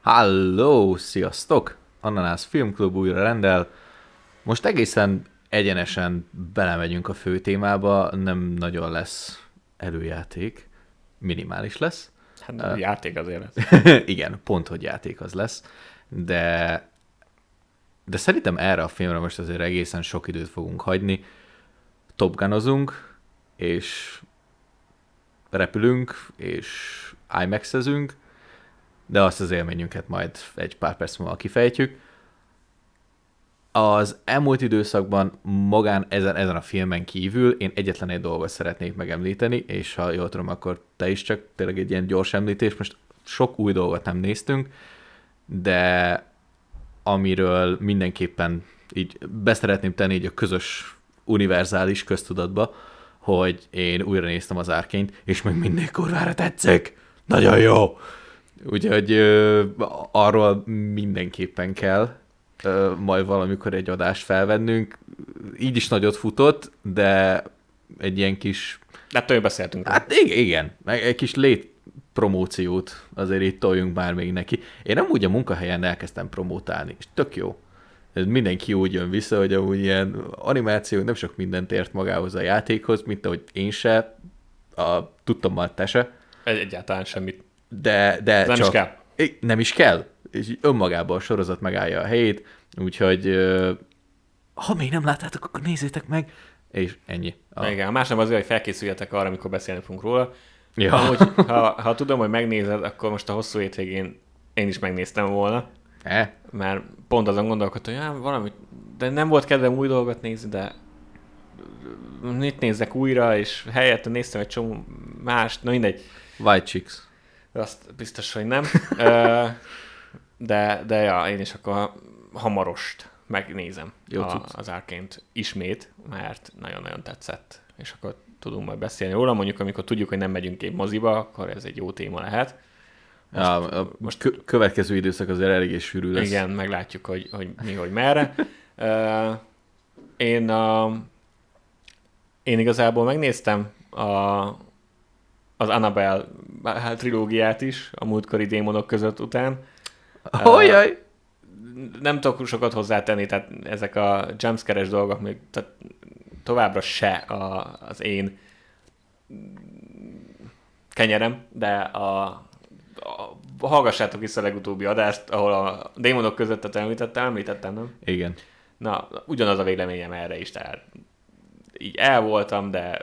Halló, sziasztok! Ananász Filmklub újra rendel. Most egészen egyenesen belemegyünk a fő témába, nem nagyon lesz előjáték, minimális lesz. Hát uh, játék azért lesz. Igen, pont, hogy játék az lesz, de, de szerintem erre a filmre most azért egészen sok időt fogunk hagyni. Top Gunozunk, és repülünk, és IMAX-ezünk, de azt az élményünket majd egy pár perc múlva kifejtjük. Az elmúlt időszakban magán ezen, ezen a filmen kívül én egyetlen egy dolgot szeretnék megemlíteni, és ha jól tudom, akkor te is csak tényleg egy ilyen gyors említés. Most sok új dolgot nem néztünk, de amiről mindenképpen így beszeretném tenni így a közös univerzális köztudatba, hogy én újra néztem az árként, és még mindig kurvára tetszik. Nagyon jó! Úgyhogy ö, arról mindenképpen kell ö, majd valamikor egy adást felvennünk. Így is nagyot futott, de egy ilyen kis... Hát beszéltünk. Hát igen, igen, egy kis lét promóciót azért itt toljunk már még neki. Én nem úgy a munkahelyen elkezdtem promótálni, és tök jó. Mindenki úgy jön vissza, hogy amúgy ilyen animáció nem sok mindent ért magához a játékhoz, mint ahogy én se, a, tudtam már te se. Egy, egyáltalán semmit. De, de nem csak, is kell. Nem is kell. És önmagában a sorozat megállja a helyét, úgyhogy ha még nem láttátok, akkor nézzétek meg, és ennyi. A... Igen, a más nem azért, hogy felkészüljetek arra, amikor beszélni fogunk róla. Ja. Amúgy, ha, ha tudom, hogy megnézed, akkor most a hosszú hétvégén én is megnéztem volna. E? Mert pont azon gondolkodtam, hogy ja, valami, de nem volt kedvem új dolgot nézni, de mit nézzek újra, és helyette néztem egy csomó mást, na mindegy. White Chicks. Azt biztos, hogy nem. de, de ja, én is akkor hamarost megnézem Jó a, az árként ismét, mert nagyon-nagyon tetszett. És akkor tudunk majd beszélni róla. Mondjuk, amikor tudjuk, hogy nem megyünk egy moziba, akkor ez egy jó téma lehet. Most, ja, a most kö- következő időszak azért eléggé sűrű lesz. Igen, meglátjuk, hogy, hogy mi, hogy merre. uh, én, uh, én igazából megnéztem a, az Annabelle hát, trilógiát is a múltkori démonok között után. Uh, nem tudok sokat hozzátenni, tehát ezek a jumpscare dolgok még tehát továbbra se a, az én kenyerem, de a, a, hallgassátok vissza a legutóbbi adást, ahol a démonok között említettem, említettem, nem? Igen. Na, ugyanaz a véleményem erre is, tehát így el voltam, de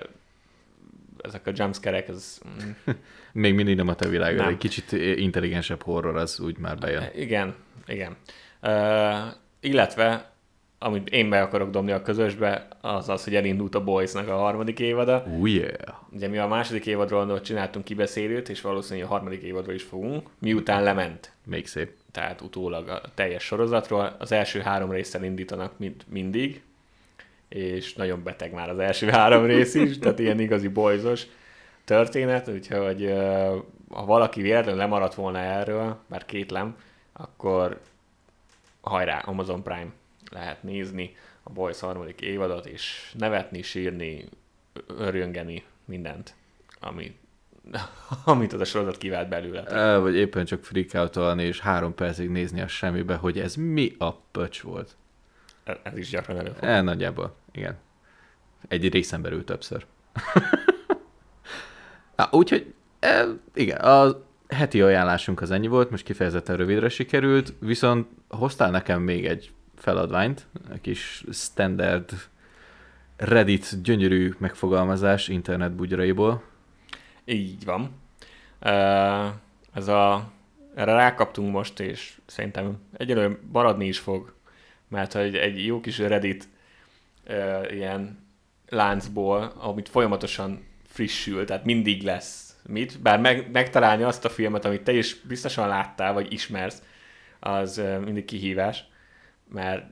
ezek a jumpscare ez... Még mindig nem a te világod, egy kicsit intelligensebb horror, az úgy már bejön. Igen, igen. Uh, illetve amit én be akarok dobni a közösbe, az az, hogy elindult a Boys-nak a harmadik évada. Oh yeah! Ugye mi a második évadról csináltunk kibeszélőt, és valószínűleg a harmadik évadról is fogunk, miután lement. Még szép. Tehát utólag a teljes sorozatról. Az első három részsel indítanak mind, mindig, és nagyon beteg már az első három rész is, tehát ilyen igazi boyzos történet, úgyhogy ha valaki véletlenül lemaradt volna erről, bár kétlem, akkor hajrá, Amazon Prime lehet nézni a Boys harmadik évadot, és nevetni, sírni, örjöngeni, mindent, ami, amit az a sorozat kivált belőle. E, vagy éppen csak freak és három percig nézni a semmibe, hogy ez mi a pöcs volt. Ez, ez is gyakran előfordul. E, nagyjából, igen. Egy részen belül többször. Na, úgyhogy, e, igen, a heti ajánlásunk az ennyi volt, most kifejezetten rövidre sikerült, viszont hoztál nekem még egy feladványt, egy kis standard Reddit gyönyörű megfogalmazás internet bugyraiból. Így van. Ez a, erre rákaptunk most, és szerintem egyelőre maradni is fog, mert egy, egy jó kis Reddit ilyen láncból, amit folyamatosan frissül, tehát mindig lesz mit, bár meg, megtalálni azt a filmet, amit te is biztosan láttál, vagy ismersz, az mindig kihívás mert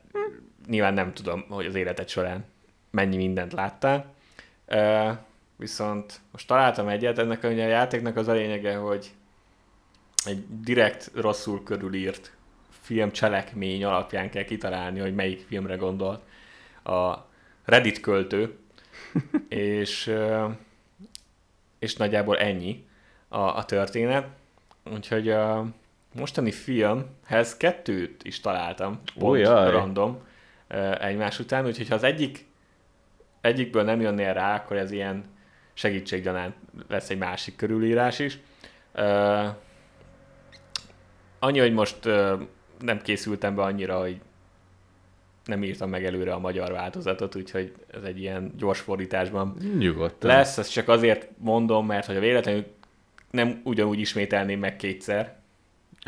nyilván nem tudom, hogy az életed során mennyi mindent láttál. Uh, viszont most találtam egyet, ennek a, a játéknak az a lényege, hogy egy direkt rosszul körülírt film cselekmény alapján kell kitalálni, hogy melyik filmre gondolt a Reddit költő, és, és nagyjából ennyi a, a történet. Úgyhogy a mostani filmhez kettőt is találtam, pont jaj. random egymás után, úgyhogy ha az egyik egyikből nem jönnél rá, akkor ez ilyen segítséggyanánt lesz egy másik körülírás is. Annyi, hogy most nem készültem be annyira, hogy nem írtam meg előre a magyar változatot, úgyhogy ez egy ilyen gyors fordításban Nyugodtan. lesz. Ezt csak azért mondom, mert hogy a véletlenül nem ugyanúgy ismételném meg kétszer,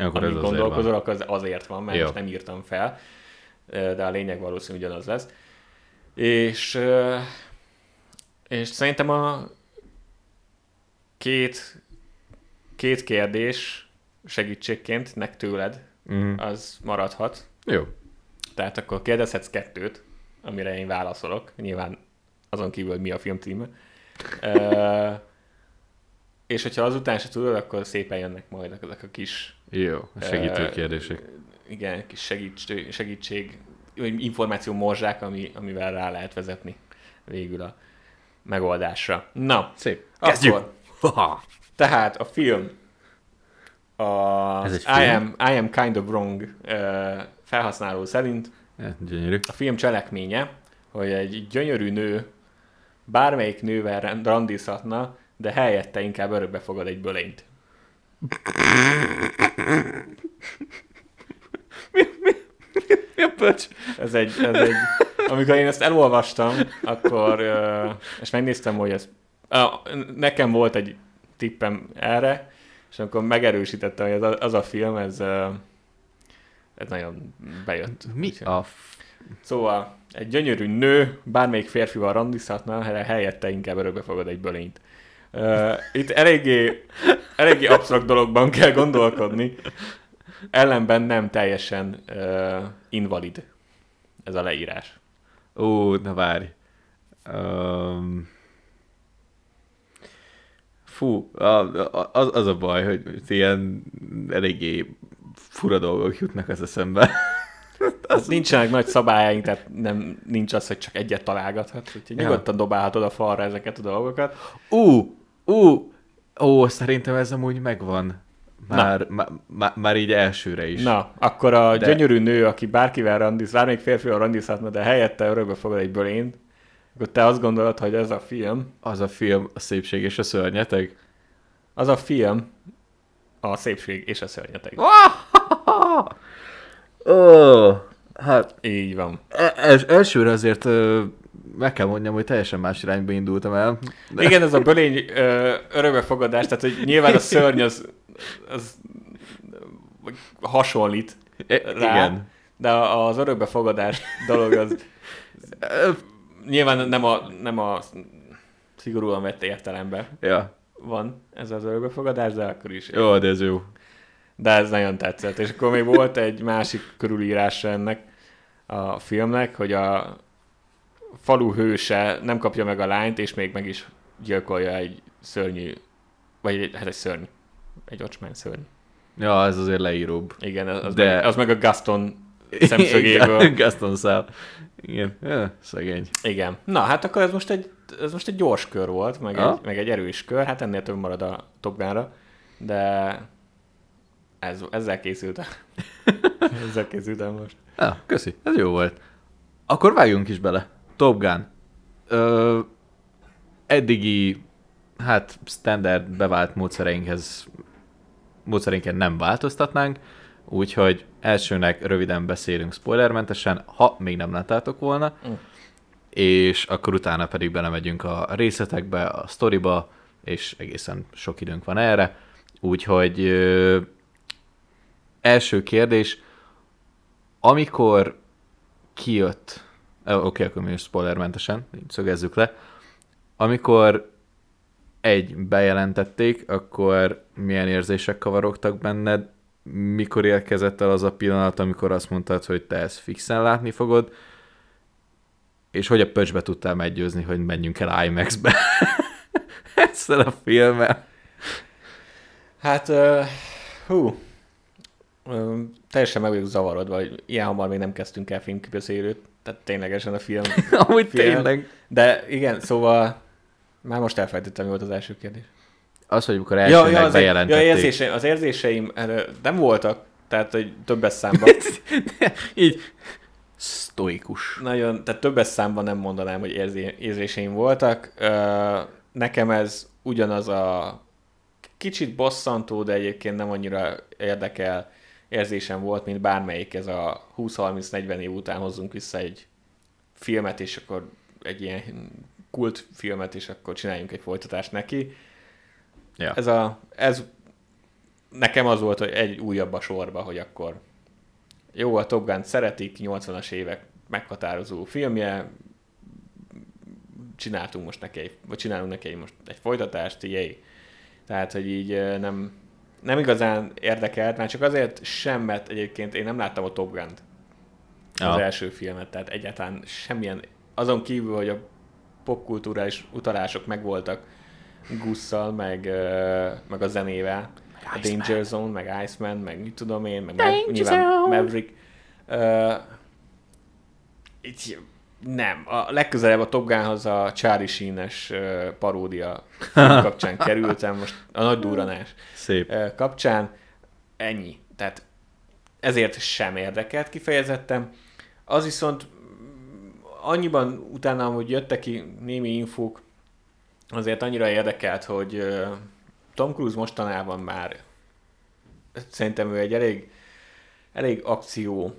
Akkor ez amit azért gondolkozol, akkor az azért van, mert Jó. most nem írtam fel, de a lényeg valószínűleg ugyanaz lesz. És, és szerintem a két, két kérdés segítségként nek tőled, Mm. az maradhat. Jó. Tehát akkor kérdezhetsz kettőt, amire én válaszolok. Nyilván azon kívül, hogy mi a film címe. És hogyha azután se tudod, akkor szépen jönnek majd ezek a kis Jó. Segítő kérdések. igen, kis segítség, segítség információ morzsák, ami, amivel rá lehet vezetni végül a megoldásra. Na, Szép. akkor, Ha. tehát a film a Ez egy I, film? am, I am kind of wrong ö, felhasználó szerint Eh, Gyönyörű. a film cselekménye, hogy egy gyönyörű nő bármelyik nővel randizhatna, de helyette inkább örökbe fogad egy bölényt. Mi a pöcs? Ez egy, ez egy, amikor én ezt elolvastam, akkor, és megnéztem, hogy ez, nekem volt egy tippem erre, és akkor megerősítettem, hogy ez a, az a film, ez, ez nagyon bejött. Mi a... F... Szóval egy gyönyörű nő bármelyik férfival randizhatna, helyette inkább örökbe fogad egy bölényt. Uh, itt eléggé, eléggé absztrakt dologban kell gondolkodni, ellenben nem teljesen uh, invalid ez a leírás. Ó, na várj. Um... Fú, az, az a baj, hogy ilyen eléggé fura dolgok jutnak az eszembe. Az nincsenek nagy szabályaink, tehát nem, nincs az, hogy csak egyet találgathatsz, úgyhogy Ja. nyugodtan dobálhatod a falra ezeket a dolgokat. Ú, ú, ó, szerintem ez amúgy megvan. Már, má, má, már így elsőre is. Na, akkor a De- gyönyörű nő, aki bárkivel randiz, bármelyik férfival randizhatna, de helyette örökbe fogad egy bölényt, akkor te azt gondolod, hogy ez a film, Az a film, a szépség és a szörnyeteg. az a film a szépség és a szörnyeteg. Ó, hát Így van. els, elsőre azért meg kell mondjam, hogy teljesen más irányba indultam el. De... Igen, ez a bölény ö, örökbefogadás, tehát hogy nyilván a szörny az, az hasonlít E, rá, igen. de az örökbefogadás dolog az nyilván nem a, nem a szigorúan vett értelemben Ja, van ez az örökbefogadás, de akkor is. jó, de ez jó. De ez nagyon tetszett. És akkor még volt egy másik körülírása ennek a filmnek, hogy a falu hőse nem kapja meg a lányt, és még meg is gyilkolja egy szörnyű, vagy egy, hát egy szörny. Egy ocsmány szörny. Ja, ez azért leíróbb. Igen, az, De- meg, az meg a Gaston szemszögéből. Gaston szál. Igen, ja, szegény. Igen. Na, hát akkor ez most egy, ez most egy gyors kör volt, meg, Ha? egy, meg egy erős kör, hát ennél több marad a Top Gunra, de ez, ezzel készültem. ezzel készültem most. Ja, köszi, ez jó volt. Akkor vágjunk is bele. Top Gun. Ö, eddigi, hát standard bevált módszereinkhez módszereinken nem változtatnánk, úgyhogy elsőnek röviden beszélünk spoilermentesen, ha még nem láttátok volna, Mm. és akkor utána pedig belemegyünk a részletekbe, a sztoriba, és egészen sok időnk van erre. Úgyhogy ö, első kérdés, amikor kijött, oké, okay, akkor mi spoilermentesen, így szögezzük le, amikor egy bejelentették, akkor milyen érzések kavarogtak benned, mikor érkezett el az a pillanat, amikor azt mondtad, hogy te ezt fixen látni fogod, és hogy a pöcsbe tudtál meggyőzni, hogy menjünk el IMAX-be? Ezzel a filmmel. Hát, uh, hú, uh, teljesen meg vagyok zavarodva, hogy ilyen hamar még nem kezdtünk el filmkibeszélőt, Tehát ténylegesen a film. Amúgy film. tényleg. De igen, szóval már most elfelejtettem, mi volt az első kérdés. Az, hogy amikor elsőnek ja, az, ja, bejelentették. érzéseim, az érzéseim nem voltak, tehát hogy többes számban. Így sztoikus. Nagyon, tehát többes számban nem mondanám, hogy érzé, érzéseim voltak. Nekem ez ugyanaz a kicsit bosszantó, de egyébként nem annyira érdekel érzésem volt, mint bármelyik ez a 20-30-40 év után hozzunk vissza egy filmet, és akkor egy ilyen kult filmet, és akkor csináljunk egy folytatást neki. Ja. Ez, a, ez nekem az volt, hogy egy újabb a sorba, hogy akkor jó, a Top Gun szeretik, 80-as évek meghatározó filmje, csináltunk most neki vagy csinálunk neki most egy folytatást, jé. Tehát, hogy így nem, nem igazán érdekelt, már csak azért sem, mert egyébként én nem láttam a Top Gun-t, az Ja. első filmet, tehát egyáltalán semmilyen, azon kívül, hogy a popkulturális utalások megvoltak Gusszal, meg, meg a zenével, a Iceman. Danger Zone, meg Iceman, meg mit tudom én, meg Danger nyilván Zone. Maverick. Uh, így, nem, a legközelebb a Top Gunhoz a Charlie Sheen-es paródia kapcsán kerültem, most a nagy durranás Szép. kapcsán ennyi. Tehát ezért sem érdekelt kifejezetten. Az viszont annyiban utána, hogy jöttek ki némi infók, azért annyira érdekelt, hogy Tom Cruise mostanában már szerintem ő egy elég, elég akció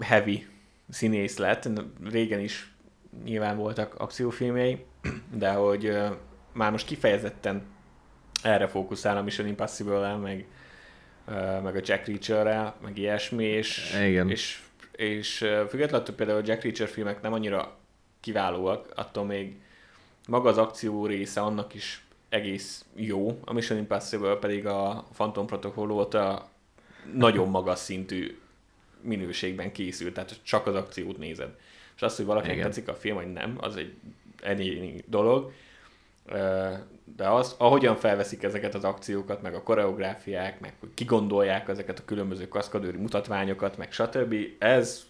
heavy színész lett. Régen is nyilván voltak akciófilmjei, de hogy ö, már most kifejezetten erre fókuszál a Mission Impossible-el, meg, ö, meg a Jack Reacher-rel, meg ilyesmi, és, Igen. és, és ö, függetlenül attól például a Jack Reacher filmek nem annyira kiválóak, attól még maga az akció része annak is egész jó, a Mission Impossible pedig a Phantom Protocol óta nagyon magas szintű minőségben készült, tehát csak az akciót nézed. És az, hogy valakinek Igen. tetszik a film, vagy nem, az egy egyéni dolog. De az, ahogyan felveszik ezeket az akciókat, meg a koreográfiák, meg hogy kigondolják ezeket a különböző kaszkadőri mutatványokat, meg stb. Ez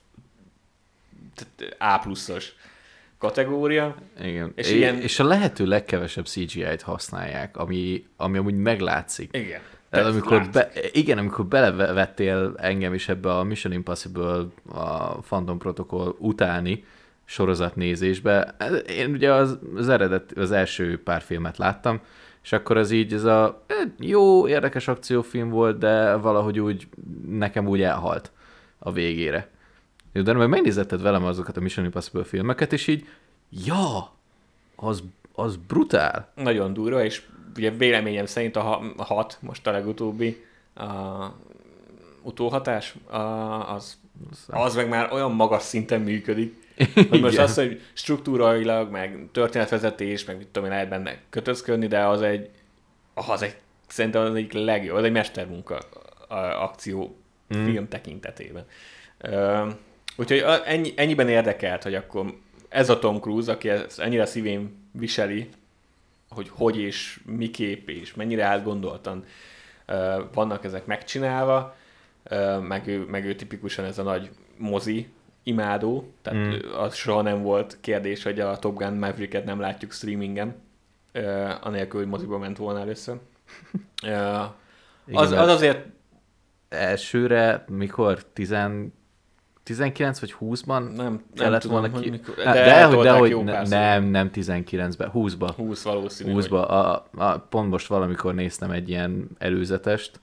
A pluszos kategória. Igen. És ilyen- ilyen... és a lehető legkevesebb CGI-t használják, ami, ami amúgy meglátszik. Igen. Tehát amikor be, igen, amikor belevettél engem is ebbe a Mission Impossible, a Phantom Protocol utáni sorozatnézésbe, én ugye az, az eredet, az első pár filmet láttam, és akkor az így, ez a eh, jó, érdekes akciófilm volt, de valahogy úgy, nekem úgy elhalt a végére. De meg megnézetted velem azokat a Mission Impossible filmeket, és így, ja, az, az brutál. Nagyon durva, és ugye véleményem szerint a ha- a hat, most a legutóbbi, a utóhatás, a, az, az meg már olyan magas szinten működik, hogy most Igen. az, hogy struktúrailag, meg történetvezetés, meg mit tudom én, lehet benne kötözködni, de az egy, az egy, szerintem az egyik legjobb, az egy mestermunka a, akció Mm. film tekintetében. Ö, úgyhogy ennyi, ennyiben érdekelt, hogy akkor ez a Tom Cruise, aki ezt ennyire szívén viseli, hogy hogy és miképp és mennyire átgondoltan vannak ezek megcsinálva, meg ő, meg ő tipikusan ez a nagy mozi imádó, tehát Mm. az soha nem volt kérdés, hogy a Top Gun Maverick-et nem látjuk streamingen, anélkül, hogy moziba ment volna először. Az, az azért elsőre, mikor? 10, 19 vagy 20-ban nem, nem kellett tudom, volna ki... mikor, de, de, de, hogy, de, hogy ne, nem, nem 19-ben, 20-ba. 20 valószínű. 20-ba. A, a, pont most valamikor néztem egy ilyen előzetest,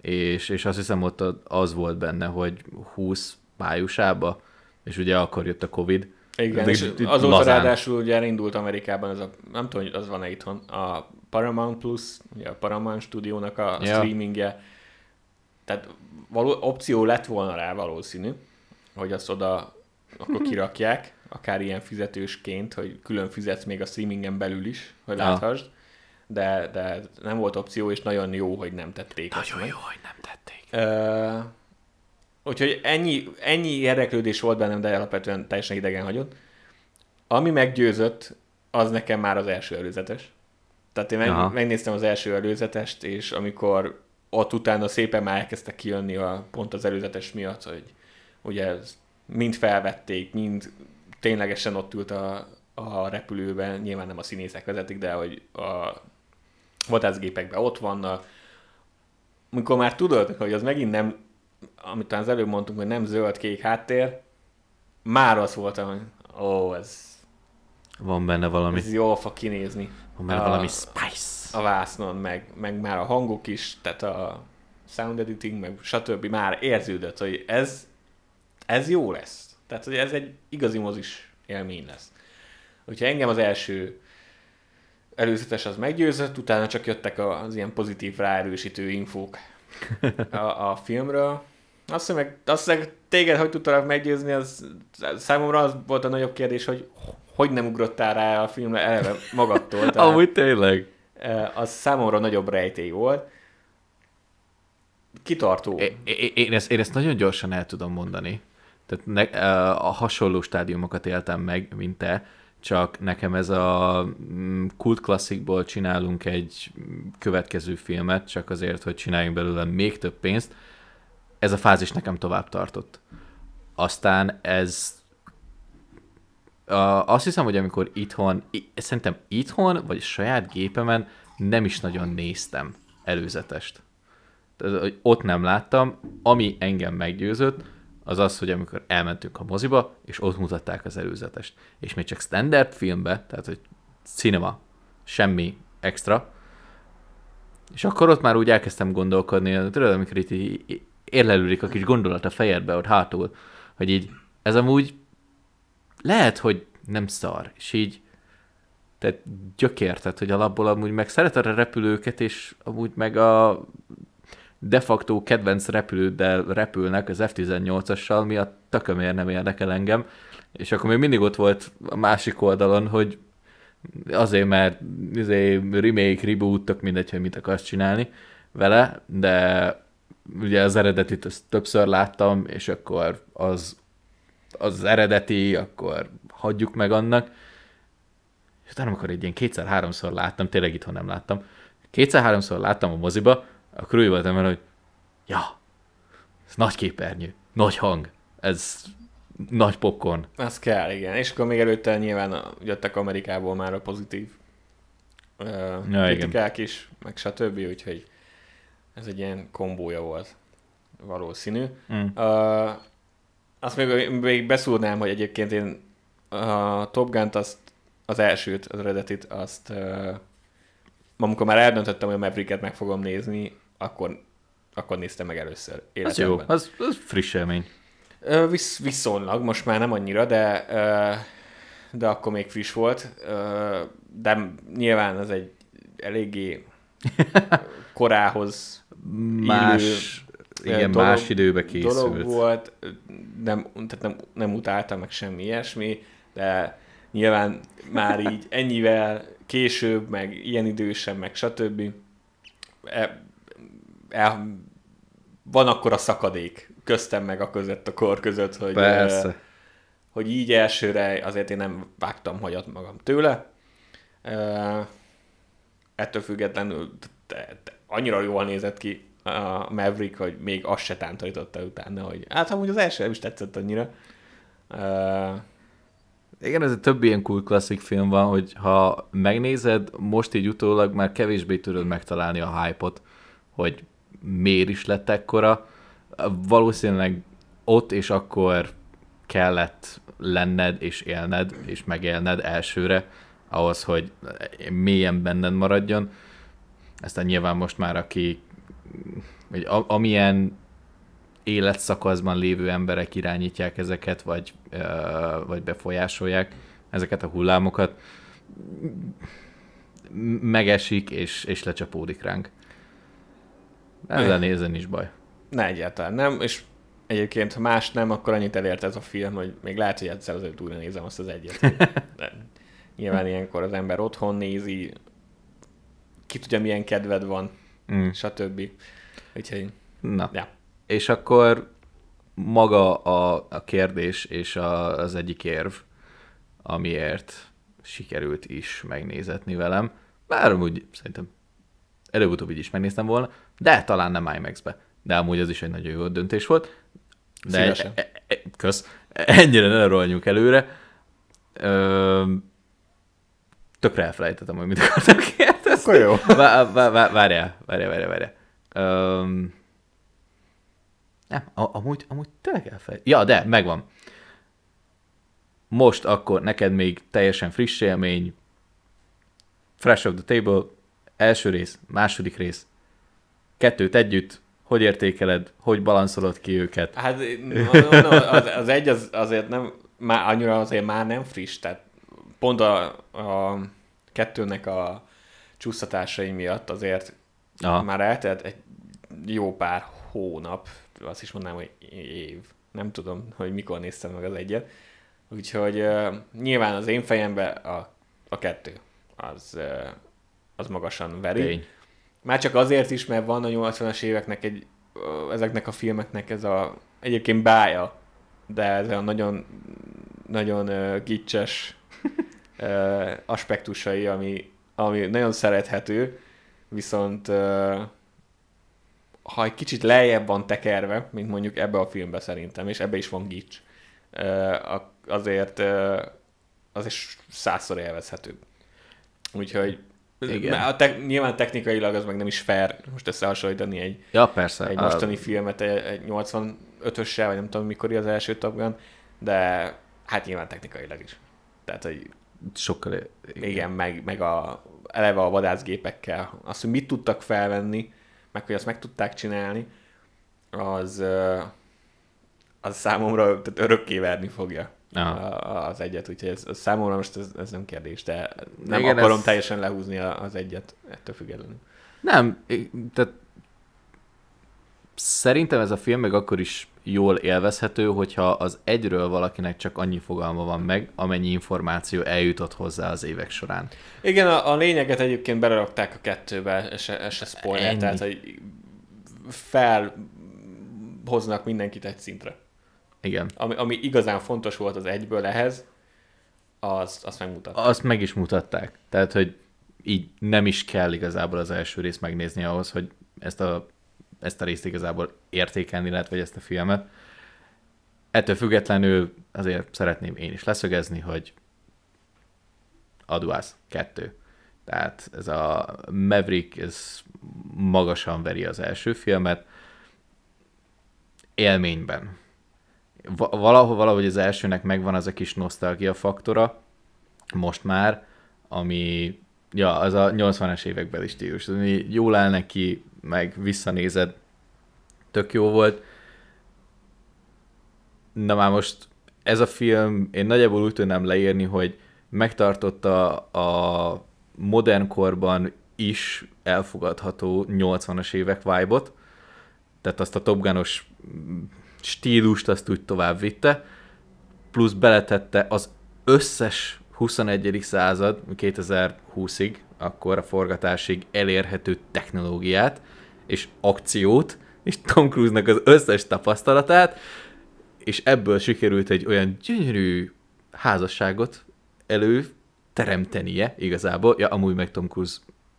és, és azt hiszem ott az volt benne, hogy 20 májusába, és ugye akkor jött a Covid. Igen, és itt- itt azóta lazán. ráadásul ugye elindult Amerikában ez a, nem tudom, hogy az van-e itthon, a Paramount Plus, ugye a Paramount stúdiónak a Ja. ja. streamingje, tehát való, opció lett volna rá valószínű, hogy azt oda akkor kirakják, akár ilyen fizetősként, hogy külön fizetsz még a streamingen belül is, hogy Ja. láthassd, de, de nem volt opció, és nagyon jó, hogy nem tették ezt meg. hogy nem tették. Ö, úgyhogy ennyi, ennyi érdeklődés volt bennem, de alapvetően teljesen idegen hagyott. Ami meggyőzött, az nekem már az első előzetes. Tehát én meg, megnéztem az első előzetest, és amikor ott utána szépen már elkezdtek kijönni a, pont az előzetes miatt, hogy ugye ez mind felvették, mind ténylegesen ott ült a, a repülőben, nyilván nem a színészek vezetik, de hogy a vadászgépekben ott vannak. Amikor már tudod, hogy az megint nem, amit az előbb mondtunk, hogy nem zöld-kék háttér, már az volt, hogy ó, ez, Van benne valami. ez jól fog kinézni. Van benne a- valami spice. a vásznon, meg, meg már a hangok is, tehát a sound editing, meg stb. már érződött, hogy ez, ez jó lesz. Tehát, hogy ez egy igazi mozis élmény lesz. Hogyha engem az első előzetes az meggyőzött, utána csak jöttek az ilyen pozitív ráerősítő infók a, a filmről. Azt hiszem, meg, azt hiszem, téged hogy tudtalak meggyőzni, az számomra az volt a nagyobb kérdés, hogy hogy nem ugrottál rá a filmre eleve magadtól. Tehát- Amúgy tényleg. Eh, az számomra nagyobb rejtély volt. Kitartó. É- é- Én ezt, én ezt nagyon gyorsan el tudom mondani. Tehát ne, a hasonló stádiumokat éltem meg, mint te, csak nekem ez a mm, kult klasszikból csinálunk egy következő filmet, csak azért, hogy csináljunk belőle még több pénzt. Ez a fázis nekem tovább tartott. Aztán ez a, azt hiszem, hogy amikor itthon, szerintem itthon, vagy saját gépemen nem is nagyon néztem előzetest. Tehát, ott nem láttam. Ami engem meggyőzött, az az, hogy amikor elmentünk a moziba, és ott mutatták az előzetest. És még csak standard filmbe, tehát hogy cinema, semmi extra. És akkor ott már úgy elkezdtem gondolkodni, tudod, amikor itt így érlelődik a kis gondolat a fejedbe ott hátul, hogy így ez amúgy lehet, hogy nem szar, és így tehát gyökér, tehát hogy alapból amúgy meg szereted a repülőket, és amúgy meg a de facto kedvenc repülőddel repülnek az F-18-assal, mi a tökömért nem érdekel engem, és akkor még mindig ott volt a másik oldalon, hogy azért, mert izé, remake, reboot, tök mindegy, hogy mit akarsz csinálni vele, de ugye az eredetit azt többször láttam, és akkor az az eredeti, akkor hagyjuk meg annak. És utána, amikor egy ilyen kétszer-háromszor láttam, tényleg itthon nem láttam, kétszer-háromszor láttam a moziba, akkor úgy voltam vele, hogy ja, ez nagy képernyő, nagy hang, ez nagy popcorn. Az kell, igen. És akkor még előtte nyilván jöttek Amerikából már a pozitív uh, Ja, kritikák is, meg stb. Úgyhogy ez egy ilyen kombója volt valószínű. Mm. Uh, azt még, még beszúrnám, hogy egyébként én a Top Gun-t azt, az elsőt, az eredetit, azt uh, amikor már eldöntöttem, hogy a Mavericket meg fogom nézni, akkor, akkor néztem meg először Ez jó, életemben. az, az friss élmény. Visz, viszonylag, most már nem annyira, de, de akkor még friss volt. De nyilván ez egy eléggé korához Más, igen, dolog- más időbe dolog készült. volt, nem, tehát nem, nem utáltam meg semmi ilyesmi, de nyilván már így ennyivel később, meg ilyen idősen, meg stb. E, e, van akkor a szakadék köztem meg a között a kor között, hogy, Persze. hogy így elsőre azért én nem vágtam hagyat magam tőle. Ettől függetlenül te, te, annyira jól nézett ki a Maverick, hogy még azt se tántorította utána, hogy hát amúgy az első nem is tetszett annyira. Igen, ez egy több ilyen cool klasszik film van, hogy ha megnézed, most így utólag már kevésbé tudod megtalálni a hype-ot, hogy miért is lett ekkora. Valószínűleg ott és akkor kellett lenned és élned és megélned elsőre, ahhoz, hogy mélyen benned maradjon. Aztán nyilván most már aki, vagy a, amilyen életszakaszban lévő emberek irányítják ezeket, vagy, vagy befolyásolják ezeket a hullámokat, megesik és, és lecsapódik ránk. Ezzel nézni is baj. ne egyáltalán nem, és egyébként ha más nem, akkor annyit elért ez a film, hogy még lehet, hogy egyszer azért újra nézem azt az egyet. De nyilván ilyenkor az ember otthon nézi, ki tudja milyen kedved van, Mm. stb. Úgyhogy, Na, ja. és akkor maga a, a kérdés és a, az egyik érv, amiért sikerült is megnézetni velem, bár amúgy szerintem előbb-utóbb így is megnéztem volna, de talán nem IMAX-be. De amúgy az is egy nagyon jó döntés volt. De Szívesen. e, e, kösz, ennyire ne rolljunk előre. Ö, tökre elfelejtettem, hogy mit akartam kérdezni. Akkor jó. Vá- vá- vá- Várjál, várjál, várjál, várjál. Öm, nem, amúgy, amúgy tényleg elfelejtettem. Ja, de, megvan. Most akkor neked még teljesen friss élmény, fresh of the table, első rész, második rész, kettőt együtt, hogy értékeled, hogy balanszolod ki őket. Hát no, az, az egy az, azért nem, már annyira azért már nem friss, tehát pont a, a kettőnek a csúsztatásai miatt azért Aha. már eltelt egy jó pár hónap, azt is mondanám, hogy év. Nem tudom, hogy mikor néztem meg az egyet. Úgyhogy uh, nyilván az én fejemben a, a kettő az, uh, az magasan veri. Tény. Már csak azért is, mert van a 80-as éveknek egy, ezeknek a filmeknek ez a egyébként bája, de ez a nagyon, nagyon uh, gicses uh, aspektusai, ami, ami nagyon szerethető, viszont uh, ha egy kicsit lejjebb van tekerve, mint mondjuk ebbe a filmbe szerintem, és ebbe is van gics, uh, azért uh, az is százszor élvezhetőbb. Úgyhogy Igen. A te, nyilván technikailag az meg nem is fair most összehasonlítani egy, Ja, persze. egy a- mostani filmet egy, egy 85-össel, vagy nem tudom mikor az első Top Gun, de hát nyilván technikailag is. Tehát, hogy Sokkal... igen, igen meg, meg a, eleve a vadászgépekkel, azt, hogy mit tudtak felvenni, meg hogy azt meg tudták csinálni, az, az számomra tehát örökké verni fogja Aha. az egyet, úgyhogy ez, ez számomra most ez, ez nem kérdés, de nem Igen, akarom ez- teljesen lehúzni az egyet ettől függetlenül. Nem, tehát szerintem ez a film meg akkor is jól élvezhető, hogyha az egyről valakinek csak annyi fogalma van meg, amennyi információ eljutott hozzá az évek során. Igen, a, a lényeget egyébként belerakták a kettőbe, ez se, se spoiler, tehát hogy felhoznak mindenkit egy szintre. Igen. Ami, ami igazán fontos volt az egyből ehhez, az, azt megmutat. Azt meg is mutatták. Tehát, hogy így nem is kell igazából az első részt megnézni ahhoz, hogy ezt a, ezt a részt igazából értékelni lehet, vagy ezt a filmet. Ettől függetlenül azért szeretném én is leszögezni, hogy Aduász 2. Tehát ez a Maverick, ez magasan veri az első filmet. Élményben. Va- valahol, valahogy az elsőnek megvan az a kis nosztalgia faktora, most már, ami, ja, az a 80-es években is stílus, ami jól áll neki, meg visszanézed, tök jó volt. Na már most ez a film, én nagyjából úgy tudnám leírni, hogy megtartotta a modern korban is elfogadható 80-as évek vibe-ot, tehát azt a Top stílust azt úgy tovább vitte, plusz beletette az összes 21. század 2020-ig, akkor a forgatásig elérhető technológiát és akciót, és Tom Cruise-nak az összes tapasztalatát, és ebből sikerült egy olyan gyönyörű házasságot elő teremtenie igazából. Ja, amúgy meg Tom Cruise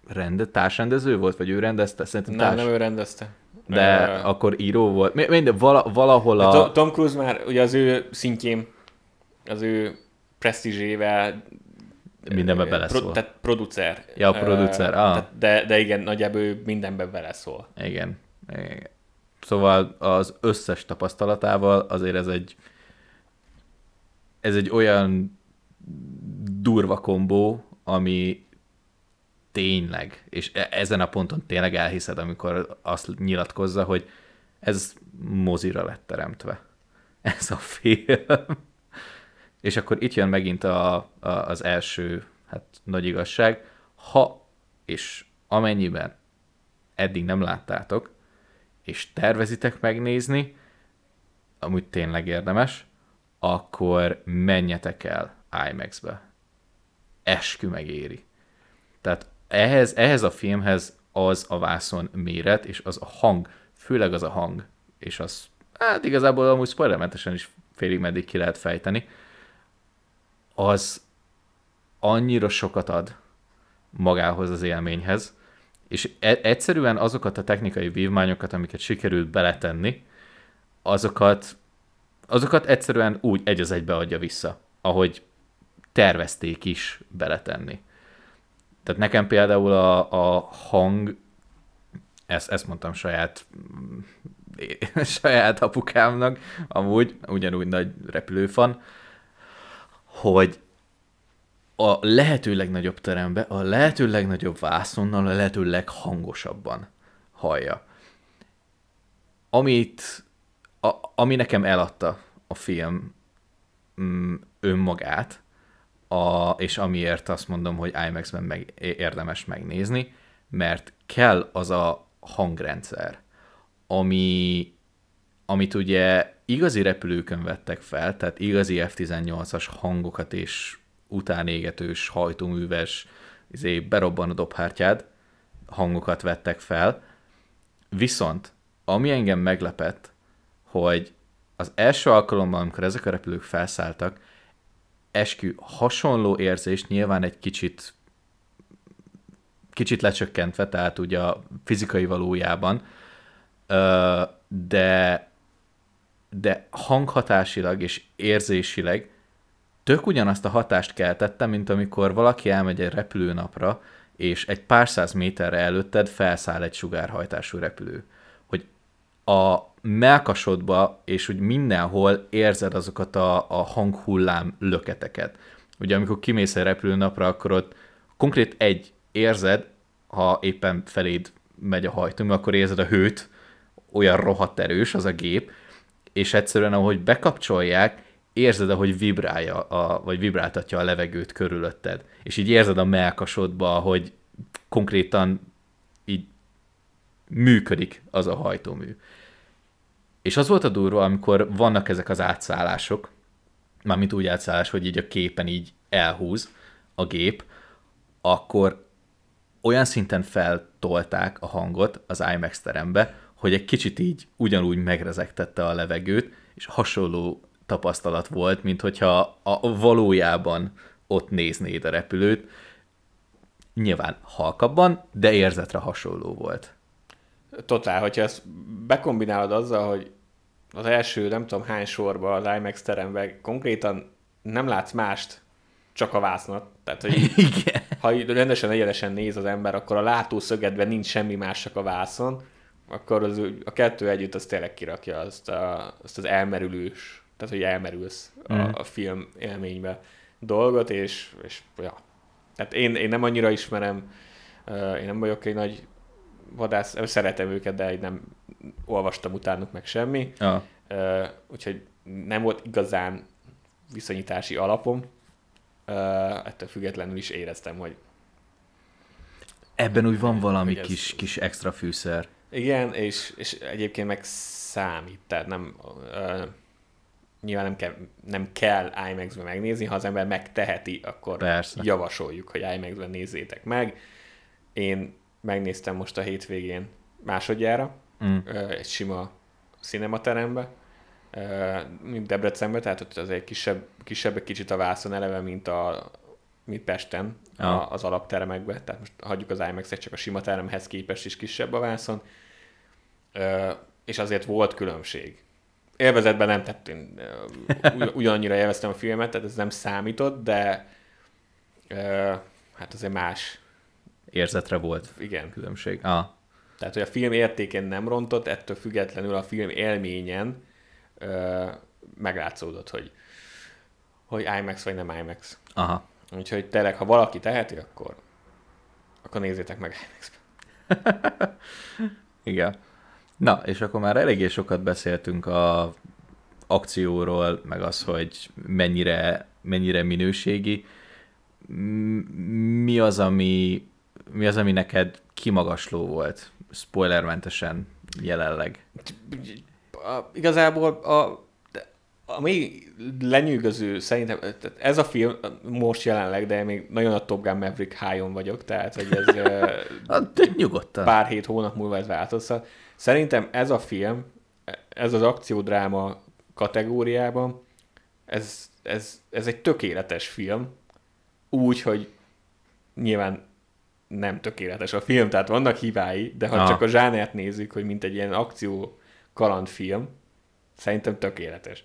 rende, társrendező volt, vagy ő rendezte? Szerintem nem, társ. nem ő rendezte. De Ö, akkor író volt. Mi- Minden, vala, valahol a... To- Tom Cruise már ugye az ő szintjén, az ő presztízsével Mindenbe beleszól. tehát producer. Ja, a producer, ah. tehát- De, de igen, nagyjából ő mindenbe beleszól. Igen. Igen. Szóval az összes tapasztalatával azért ez egy ez egy olyan durva kombó, ami tényleg, és e- ezen a ponton tényleg elhiszed, amikor azt nyilatkozza, hogy ez mozira lett teremtve. Ez a film. és akkor itt jön megint a, a, az első hát, nagy igazság. Ha és amennyiben eddig nem láttátok, és tervezitek megnézni, amúgy tényleg érdemes, akkor menjetek el IMAX-be. Eskü megéri. Tehát ehhez, ehhez a filmhez az a vászon méret, és az a hang, főleg az a hang, és az, hát igazából amúgy spoilermentesen is félig meddig ki lehet fejteni, az annyira sokat ad magához az élményhez, és e- egyszerűen azokat a technikai vívmányokat, amiket sikerült beletenni, azokat azokat egyszerűen úgy egy az egybe adja vissza, ahogy tervezték is beletenni. Tehát nekem például a, a hang, ezt, ezt mondtam saját saját apukámnak, amúgy ugyanúgy nagy repülőfan, hogy a lehető legnagyobb terembe, a lehető legnagyobb vászonnal, a lehető leghangosabban hallja. Amit, a, ami nekem eladta a film mm, önmagát, a, és amiért azt mondom, hogy IMAX-ben meg, érdemes megnézni, mert kell az a hangrendszer, ami, amit ugye igazi repülőkön vettek fel, tehát igazi F-18-as hangokat és utánégetős, hajtóműves, izé, berobban a dobhártyád, hangokat vettek fel. Viszont, ami engem meglepett, hogy az első alkalommal, amikor ezek a repülők felszálltak, eskü hasonló érzést nyilván egy kicsit kicsit lecsökkentve, tehát ugye a fizikai valójában, de, de hanghatásilag és érzésileg tök ugyanazt a hatást keltette, mint amikor valaki elmegy egy repülőnapra, és egy pár száz méterre előtted felszáll egy sugárhajtású repülő. Hogy a melkasodba és úgy mindenhol érzed azokat a, a hanghullám löketeket. Ugye amikor kimész egy repülőnapra, akkor ott konkrét egy érzed, ha éppen feléd megy a hajtómű, akkor érzed a hőt, olyan rohadt erős az a gép, és egyszerűen ahogy bekapcsolják, érzed, ahogy vibrálja, a, vagy vibráltatja a levegőt körülötted. És így érzed a melkasodba, hogy konkrétan így működik az a hajtómű. És az volt a durva, amikor vannak ezek az átszállások, mármint úgy átszállás, hogy így a képen így elhúz a gép, akkor olyan szinten feltolták a hangot az IMAX terembe, hogy egy kicsit így ugyanúgy megrezegtette a levegőt, és hasonló tapasztalat volt, mint hogyha a valójában ott néznéd a repülőt. Nyilván halkabban, de érzetre hasonló volt. Totál, hogyha ezt bekombinálod azzal, hogy az első nem tudom hány sorba az IMAX teremben konkrétan nem látsz mást, csak a vásznat. Tehát, hogy Igen. ha rendesen egyenesen néz az ember, akkor a látószögedben nincs semmi más, csak a vászon, akkor az, a kettő együtt az tényleg kirakja azt, a, azt az elmerülős, tehát hogy elmerülsz mm. a, a film élménybe dolgot, és, és ja. Tehát én, én nem annyira ismerem, én nem vagyok egy nagy vadász, szeretem őket, de nem olvastam utánuk meg semmi. Ja. Úgyhogy nem volt igazán viszonyítási alapom, ettől függetlenül is éreztem, hogy Ebben úgy van valami ez, kis, kis extra fűszer. Igen, és, és egyébként meg számít, tehát nem, uh, nyilván nem kell, nem kell IMAX-ben megnézni, ha az ember megteheti, akkor Persze. javasoljuk, hogy IMAX-ben nézzétek meg. Én megnéztem most a hétvégén másodjára, mm. egy sima cinematerembe, mint Debrecenben, tehát ott az egy kisebb, kisebb egy kicsit a vászon eleve, mint, a, mint Pesten a, az alapteremekben, tehát most hagyjuk az IMAX-et, csak a sima teremhez képest is kisebb a vászon, és azért volt különbség. Élvezetben nem, tehát én ugyanannyira élveztem a filmet, tehát ez nem számított, de hát azért más. Érzetre volt Igen. különbség. Ah. Tehát, hogy a film értékén nem rontott, ettől függetlenül a film élményen ö, meglátszódott, hogy, hogy IMAX vagy nem IMAX. Aha. Úgyhogy tényleg, ha valaki teheti, akkor, akkor nézzétek meg imax Igen. Na, és akkor már eléggé sokat beszéltünk a akcióról, meg az, hogy mennyire, mennyire minőségi. Mi az, ami, mi az, ami neked kimagasló volt, spoilermentesen jelenleg? igazából a, a még lenyűgöző szerintem, ez a film most jelenleg, de még nagyon a Top Gun Maverick high vagyok, tehát hogy ez hát, nyugodtan. pár hét hónap múlva ez változhat. Szerintem ez a film, ez az akciódráma kategóriában, ez, ez, ez egy tökéletes film, úgy, hogy nyilván nem tökéletes a film, tehát vannak hibái, de ha ah. csak a zsánert nézzük, hogy mint egy ilyen akció kalandfilm, szerintem tökéletes.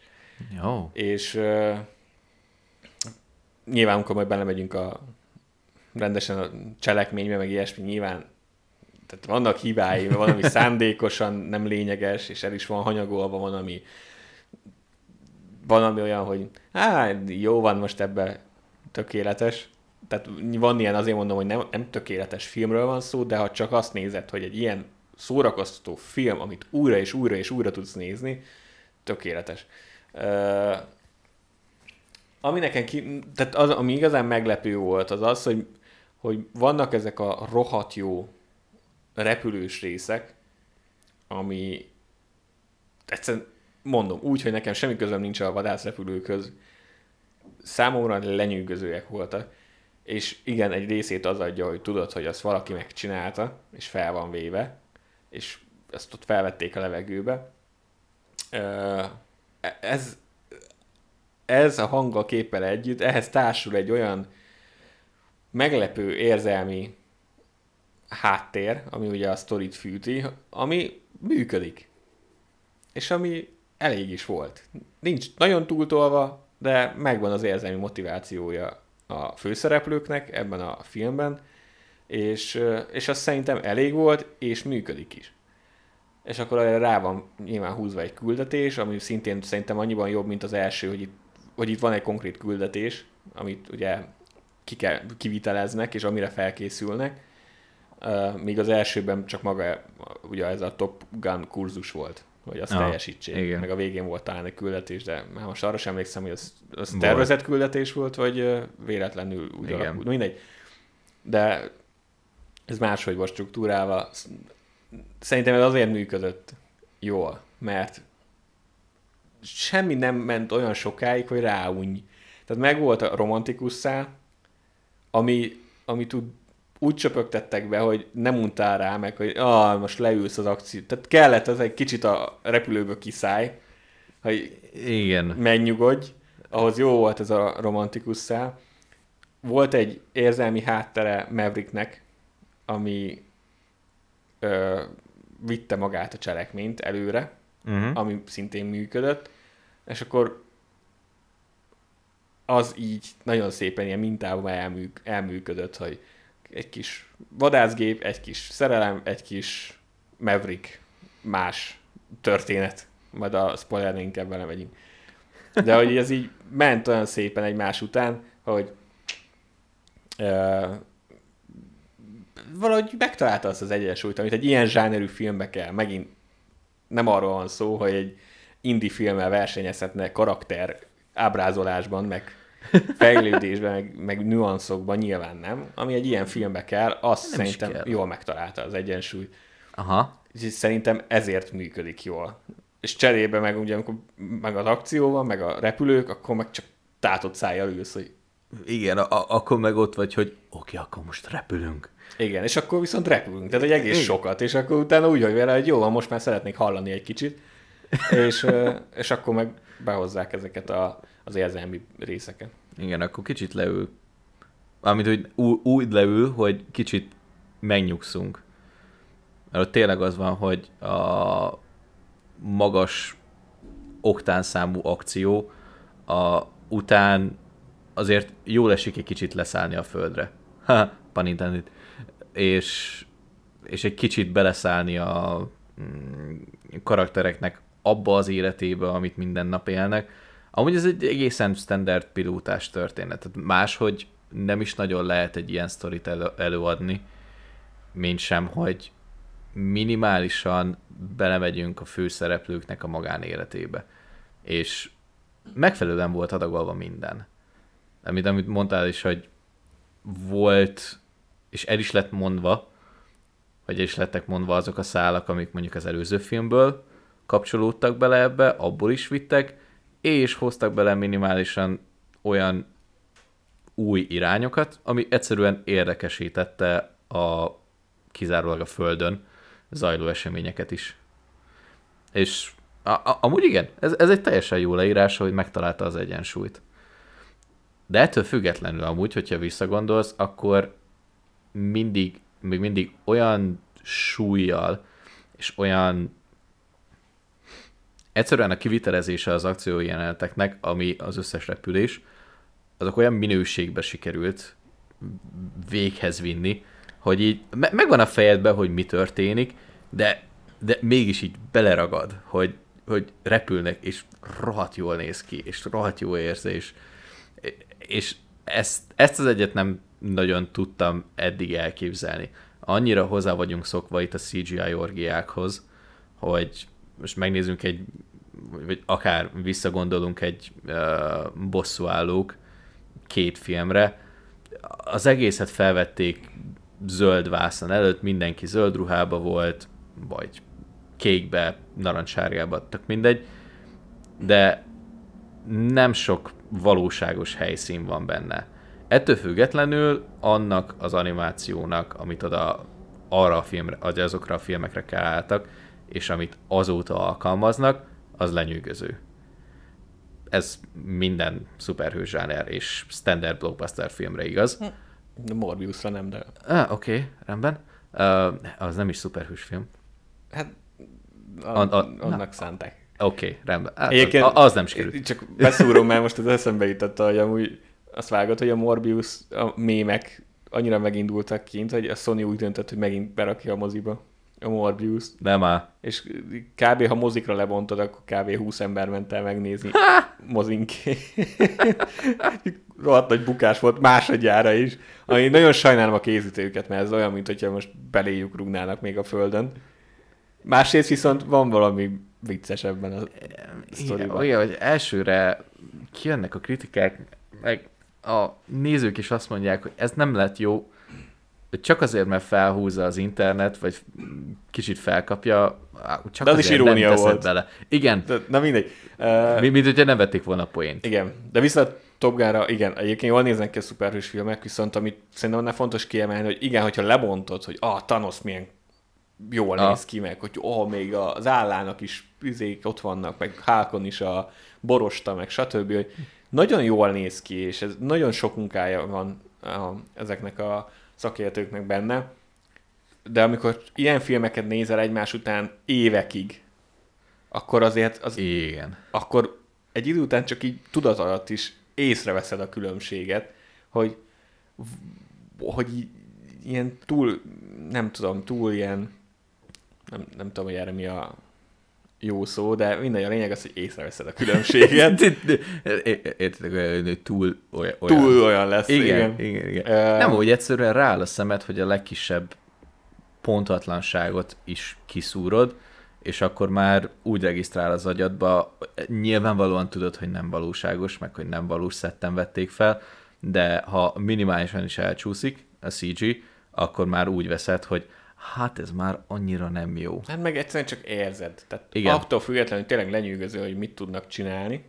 Jó. És uh, nyilván, amikor majd belemegyünk a rendesen a cselekménybe, meg ilyesmi, nyilván tehát vannak hibái, van, ami szándékosan nem lényeges, és el is van hanyagolva, van, ami van, ami olyan, hogy hát jó van most ebbe tökéletes. Tehát van ilyen, azért mondom, hogy nem, nem tökéletes filmről van szó, de ha csak azt nézed, hogy egy ilyen szórakoztató film, amit újra és újra és újra tudsz nézni, tökéletes. Uh, ami nekem ki, tehát az, ami igazán meglepő volt, az az, hogy, hogy vannak ezek a rohadt jó repülős részek, ami egyszerűen mondom, úgy, hogy nekem semmi közöm nincs a vadászrepülőkhöz, számomra lenyűgözőek voltak. És igen, egy részét az adja, hogy tudod, hogy azt valaki megcsinálta, és fel van véve, és ezt ott felvették a levegőbe. Ez, ez a hanggal képpel együtt, ehhez társul egy olyan meglepő érzelmi háttér, ami ugye a sztorit fűti, ami működik. És ami elég is volt. Nincs nagyon túltolva, de megvan az érzelmi motivációja a főszereplőknek ebben a filmben, és, és az szerintem elég volt, és működik is. És akkor rá van nyilván húzva egy küldetés, ami szintén szerintem annyiban jobb, mint az első, hogy itt, hogy itt van egy konkrét küldetés, amit ugye ki kell, kiviteleznek, és amire felkészülnek, míg az elsőben csak maga ugye ez a Top Gun kurzus volt hogy azt ah, teljesítsék. Igen. Meg a végén volt talán egy küldetés, de már most arra sem emlékszem, hogy az, az tervezett küldetés volt, vagy véletlenül úgy Igen. alakult. Mindegy. De ez máshogy volt struktúrálva. Szerintem ez azért működött jól, mert semmi nem ment olyan sokáig, hogy ráunj. Tehát meg volt a romantikus szál, ami, ami tud úgy csöpögtettek be, hogy nem untál rá, meg hogy ah, most leülsz az akció. Tehát kellett az egy kicsit a repülőből kiszállj, hogy Igen. megnyugodj. Ahhoz jó volt ez a romantikus szál. Volt egy érzelmi háttere Mavericknek, ami ö, vitte magát a cselekményt előre, uh-huh. ami szintén működött, és akkor az így nagyon szépen ilyen mintában elműk, elműködött, hogy egy kis vadászgép, egy kis szerelem, egy kis Maverick, más történet. Majd a spoiler inkább belemegyünk. De hogy ez így ment olyan szépen egymás után, hogy uh, valahogy megtalálta azt az egyensúlyt, amit egy ilyen zsánerű filmbe kell. Megint nem arról van szó, hogy egy indie filmmel versenyezhetne karakter ábrázolásban, meg fejlődésben, meg, meg nüanszokban nyilván nem. Ami egy ilyen filmbe kell, azt nem szerintem jól megtalálta az egyensúly. Aha. És szerintem ezért működik jól. És cserébe meg ugye, amikor meg az akció van, meg a repülők, akkor meg csak tátott szájjal ülsz, hogy igen, a- akkor meg ott vagy, hogy oké, akkor most repülünk. Igen, és akkor viszont repülünk, tehát egy egész Igen. sokat, és akkor utána úgy vagy vele, hogy jó, most már szeretnék hallani egy kicsit, és, és akkor meg behozzák ezeket a az érzelmi részeken. Igen, akkor kicsit leül. Amit úgy, úgy leül, hogy kicsit megnyugszunk. Mert ott tényleg az van, hogy a magas oktánszámú akció a, után azért jól esik egy kicsit leszállni a földre. Ha, pan És, és egy kicsit beleszállni a mm, karaktereknek abba az életébe, amit minden nap élnek, Amúgy ez egy egészen standard pilótás történet. Tehát máshogy nem is nagyon lehet egy ilyen sztorit elő, előadni, mint sem, hogy minimálisan belemegyünk a főszereplőknek a magánéletébe. És megfelelően volt adagolva minden. Amit, amit mondtál is, hogy volt, és el is lett mondva, vagy el is lettek mondva azok a szálak, amik mondjuk az előző filmből kapcsolódtak bele ebbe, abból is vittek, és hoztak bele minimálisan olyan új irányokat, ami egyszerűen érdekesítette a kizárólag a Földön zajló eseményeket is. És a, a, amúgy igen, ez, ez egy teljesen jó leírás, hogy megtalálta az egyensúlyt. De ettől függetlenül amúgy, hogyha visszagondolsz, akkor mindig, még mindig olyan súlyjal és olyan egyszerűen a kivitelezése az akciójeleneteknek, ami az összes repülés, azok olyan minőségbe sikerült véghez vinni, hogy így me- megvan a fejedben, hogy mi történik, de, de mégis így beleragad, hogy, hogy repülnek, és rohadt jól néz ki, és rohadt jó érzés. És ezt, ezt az egyet nem nagyon tudtam eddig elképzelni. Annyira hozzá vagyunk szokva itt a CGI orgiákhoz, hogy most megnézzünk egy, vagy akár visszagondolunk egy uh, bosszúállók két filmre, az egészet felvették zöld vászon előtt, mindenki zöld ruhába volt, vagy kékbe, narancssárgába, tök mindegy, de nem sok valóságos helyszín van benne. Ettől függetlenül annak az animációnak, amit oda arra a filmre, azokra a filmekre kelláltak, és amit azóta alkalmaznak, az lenyűgöző. Ez minden szuperhős zsáner és standard blockbuster filmre igaz. Morbiusra nem, de... Ah, oké, okay, rendben. Uh, az nem is szuperhős film. Hát a, A- a- annak na. szánták. Oké, okay, rendben. Hát, Egyébként az, az nem sikerült. Csak beszúrom, mert most az eszembe jutott, hogy amúgy azt vágott, hogy a Morbius, a mémek annyira megindultak kint, hogy a Sony úgy döntött, hogy megint berakja a moziba a Morbius, Nem áll. és kb. ha mozikra lebontod, akkor kb. 20 ember ment el megnézni mozinké. Rohadt nagy bukás volt másodjára is, ami nagyon sajnálom a készítőket, mert ez olyan, mint hogyha most beléjük rúgnának még a földön. Másrészt viszont van valami vicces ebben a sztoriban. olyan, hogy elsőre kijönnek a kritikák, meg a nézők is azt mondják, hogy ez nem lett jó, csak azért, mert felhúzza az internet, vagy kicsit felkapja, csak De az is irónia nem volt. bele. Igen, De, na mindegy. Uh, mi, mint hogyha nem vették volna a poént. Igen, de vissza Top Gunra, igen, egyébként jól néznek ki a szuperhős filmek, viszont amit szerintem annál fontos kiemelni, hogy igen, hogyha lebontod, hogy ah, Thanos milyen jól Ah. néz ki meg, hogy oh, még az állának is üzék ott vannak, meg Hákon is a borosta, meg stb., hogy nagyon jól néz ki, és ez nagyon sok munkája van a, ezeknek a szakértőknek benne, de amikor ilyen filmeket nézel egymás után évekig, akkor azért az Igen. akkor egy idő után csak így tudat alatt is észreveszed a különbséget, hogy, hogy ilyen túl, nem tudom, túl ilyen, nem, nem tudom, hogy erre mi a jó szó, de mindegy, a lényeg az, hogy észreveszed a különbséget. Értitek, hogy túl olyan. olyan. túl olyan lesz. Igen, igen, igen. igen. Ö, Nem, hogy egyszerűen rááll a szemed, hogy a legkisebb pontatlanságot is kiszúrod, és akkor már úgy regisztrál az agyadba, nyilvánvalóan tudod, hogy nem valóságos, meg hogy nem valós szetten vették fel, de ha minimálisan is elcsúszik a CG, akkor már úgy veszed, hogy hát ez már annyira nem jó. Hát meg egyszerűen csak érzed. Tehát Igen. Attól függetlenül tényleg lenyűgöző, hogy mit tudnak csinálni,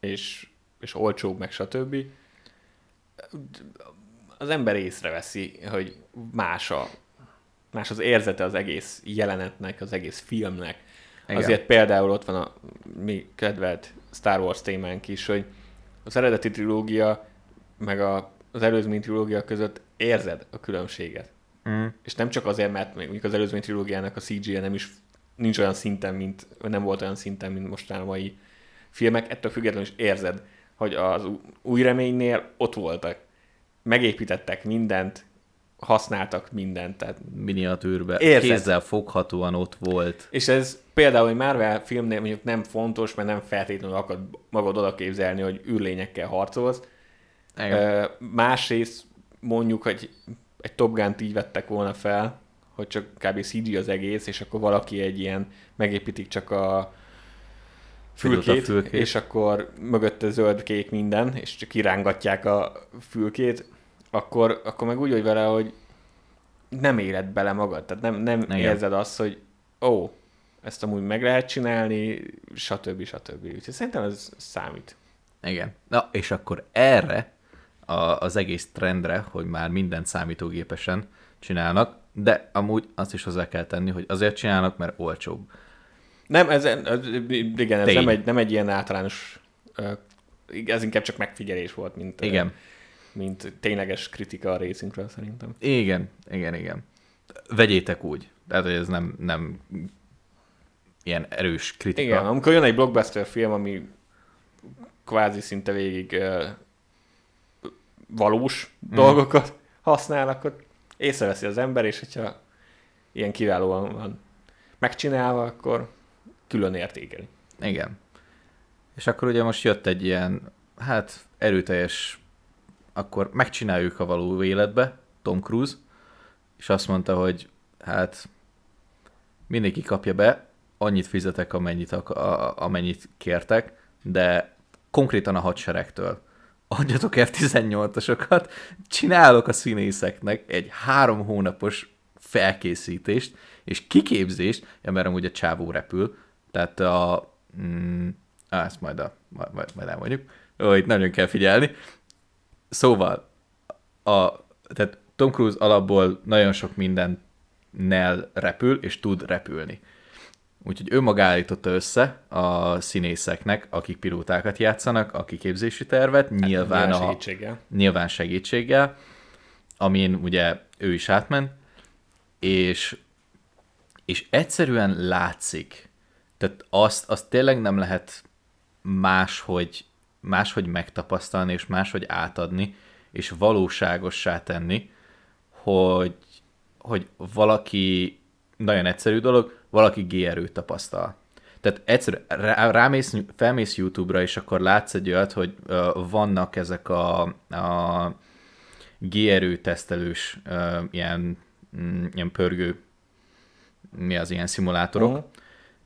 és, és olcsóbb, meg stb. Az ember észreveszi, hogy más, a, más az érzete az egész jelenetnek, az egész filmnek. Igen. Azért például ott van a mi kedvelt Star Wars témánk is, hogy az eredeti trilógia meg a, az előzmény trilógia között érzed a különbséget. Mm. És nem csak azért, mert mondjuk az előzmény trilógiának a CG-je nem is nincs olyan szinten, mint, nem volt olyan szinten, mint mostán a mai filmek, ettől függetlenül is érzed, hogy az új reménynél ott voltak. Megépítettek mindent, használtak mindent, tehát Miniatűrbe, Érzed. kézzel foghatóan ott volt. és ez például egy Marvel filmnél mondjuk nem fontos, mert nem feltétlenül akar magad oda képzelni, hogy űrlényekkel harcolsz. Igen. Másrészt mondjuk, hogy egy Top Gun-t így vettek volna fel, hogy csak kb. CG az egész, és akkor valaki egy ilyen, megépítik csak a Fülkét, fülkét, és akkor mögötte zöld-kék minden, és csak irángatják a fülkét, akkor, akkor meg úgy vagy vele, hogy nem éled bele magad, tehát nem, nem Igen. érzed azt, hogy ó, ezt amúgy meg lehet csinálni, stb. stb. Úgyhogy szerintem ez számít. Igen. Na, és akkor erre a, az egész trendre, hogy már mindent számítógépesen csinálnak, de amúgy azt is hozzá kell tenni, hogy azért csinálnak, mert olcsóbb. Nem, ez, ez igen, ez Tény. nem egy, nem egy ilyen általános, ez inkább csak megfigyelés volt, mint, Igen. mint tényleges kritika a részünkről szerintem. Igen, igen, igen. Vegyétek úgy. Tehát, hogy ez nem, nem ilyen erős kritika. Igen, amikor jön egy blockbuster film, ami kvázi szinte végig valós mm. dolgokat használ, akkor észreveszi az ember, és hogyha ilyen kiválóan van megcsinálva, akkor külön értékeli. Igen. És akkor ugye most jött egy ilyen, hát erőteljes, akkor megcsináljuk a való életbe, Tom Cruise, és azt mondta, hogy hát mindenki kapja be, annyit fizetek, amennyit, a, amennyit kértek, de konkrétan a hadseregtől adjatok F-18-asokat, csinálok a színészeknek egy három hónapos felkészítést és kiképzést, ja, mert amúgy a csávó repül, tehát a... Mm, ezt majd, a, majd, majd elmondjuk. Ó, itt nagyon kell figyelni. Szóval, a, tehát Tom Cruise alapból nagyon sok mindennel repül, és tud repülni. Úgyhogy ő maga állította össze a színészeknek, akik pilótákat játszanak, a kiképzési tervet, hát, nyilván, a, segítséggel. nyilván segítséggel, amin ugye ő is átment, és, és egyszerűen látszik, tehát azt, azt tényleg nem lehet máshogy, máshogy megtapasztalni, és máshogy átadni, és valóságossá tenni, hogy, hogy valaki, nagyon egyszerű dolog, valaki G-erőt tapasztal. Tehát egyszer rámész, felmész YouTube-ra, és akkor látsz egy olyat, hogy uh, vannak ezek a, a G-erő tesztelős uh, ilyen, mm, ilyen pörgő, mi az ilyen szimulátorok, uh-huh.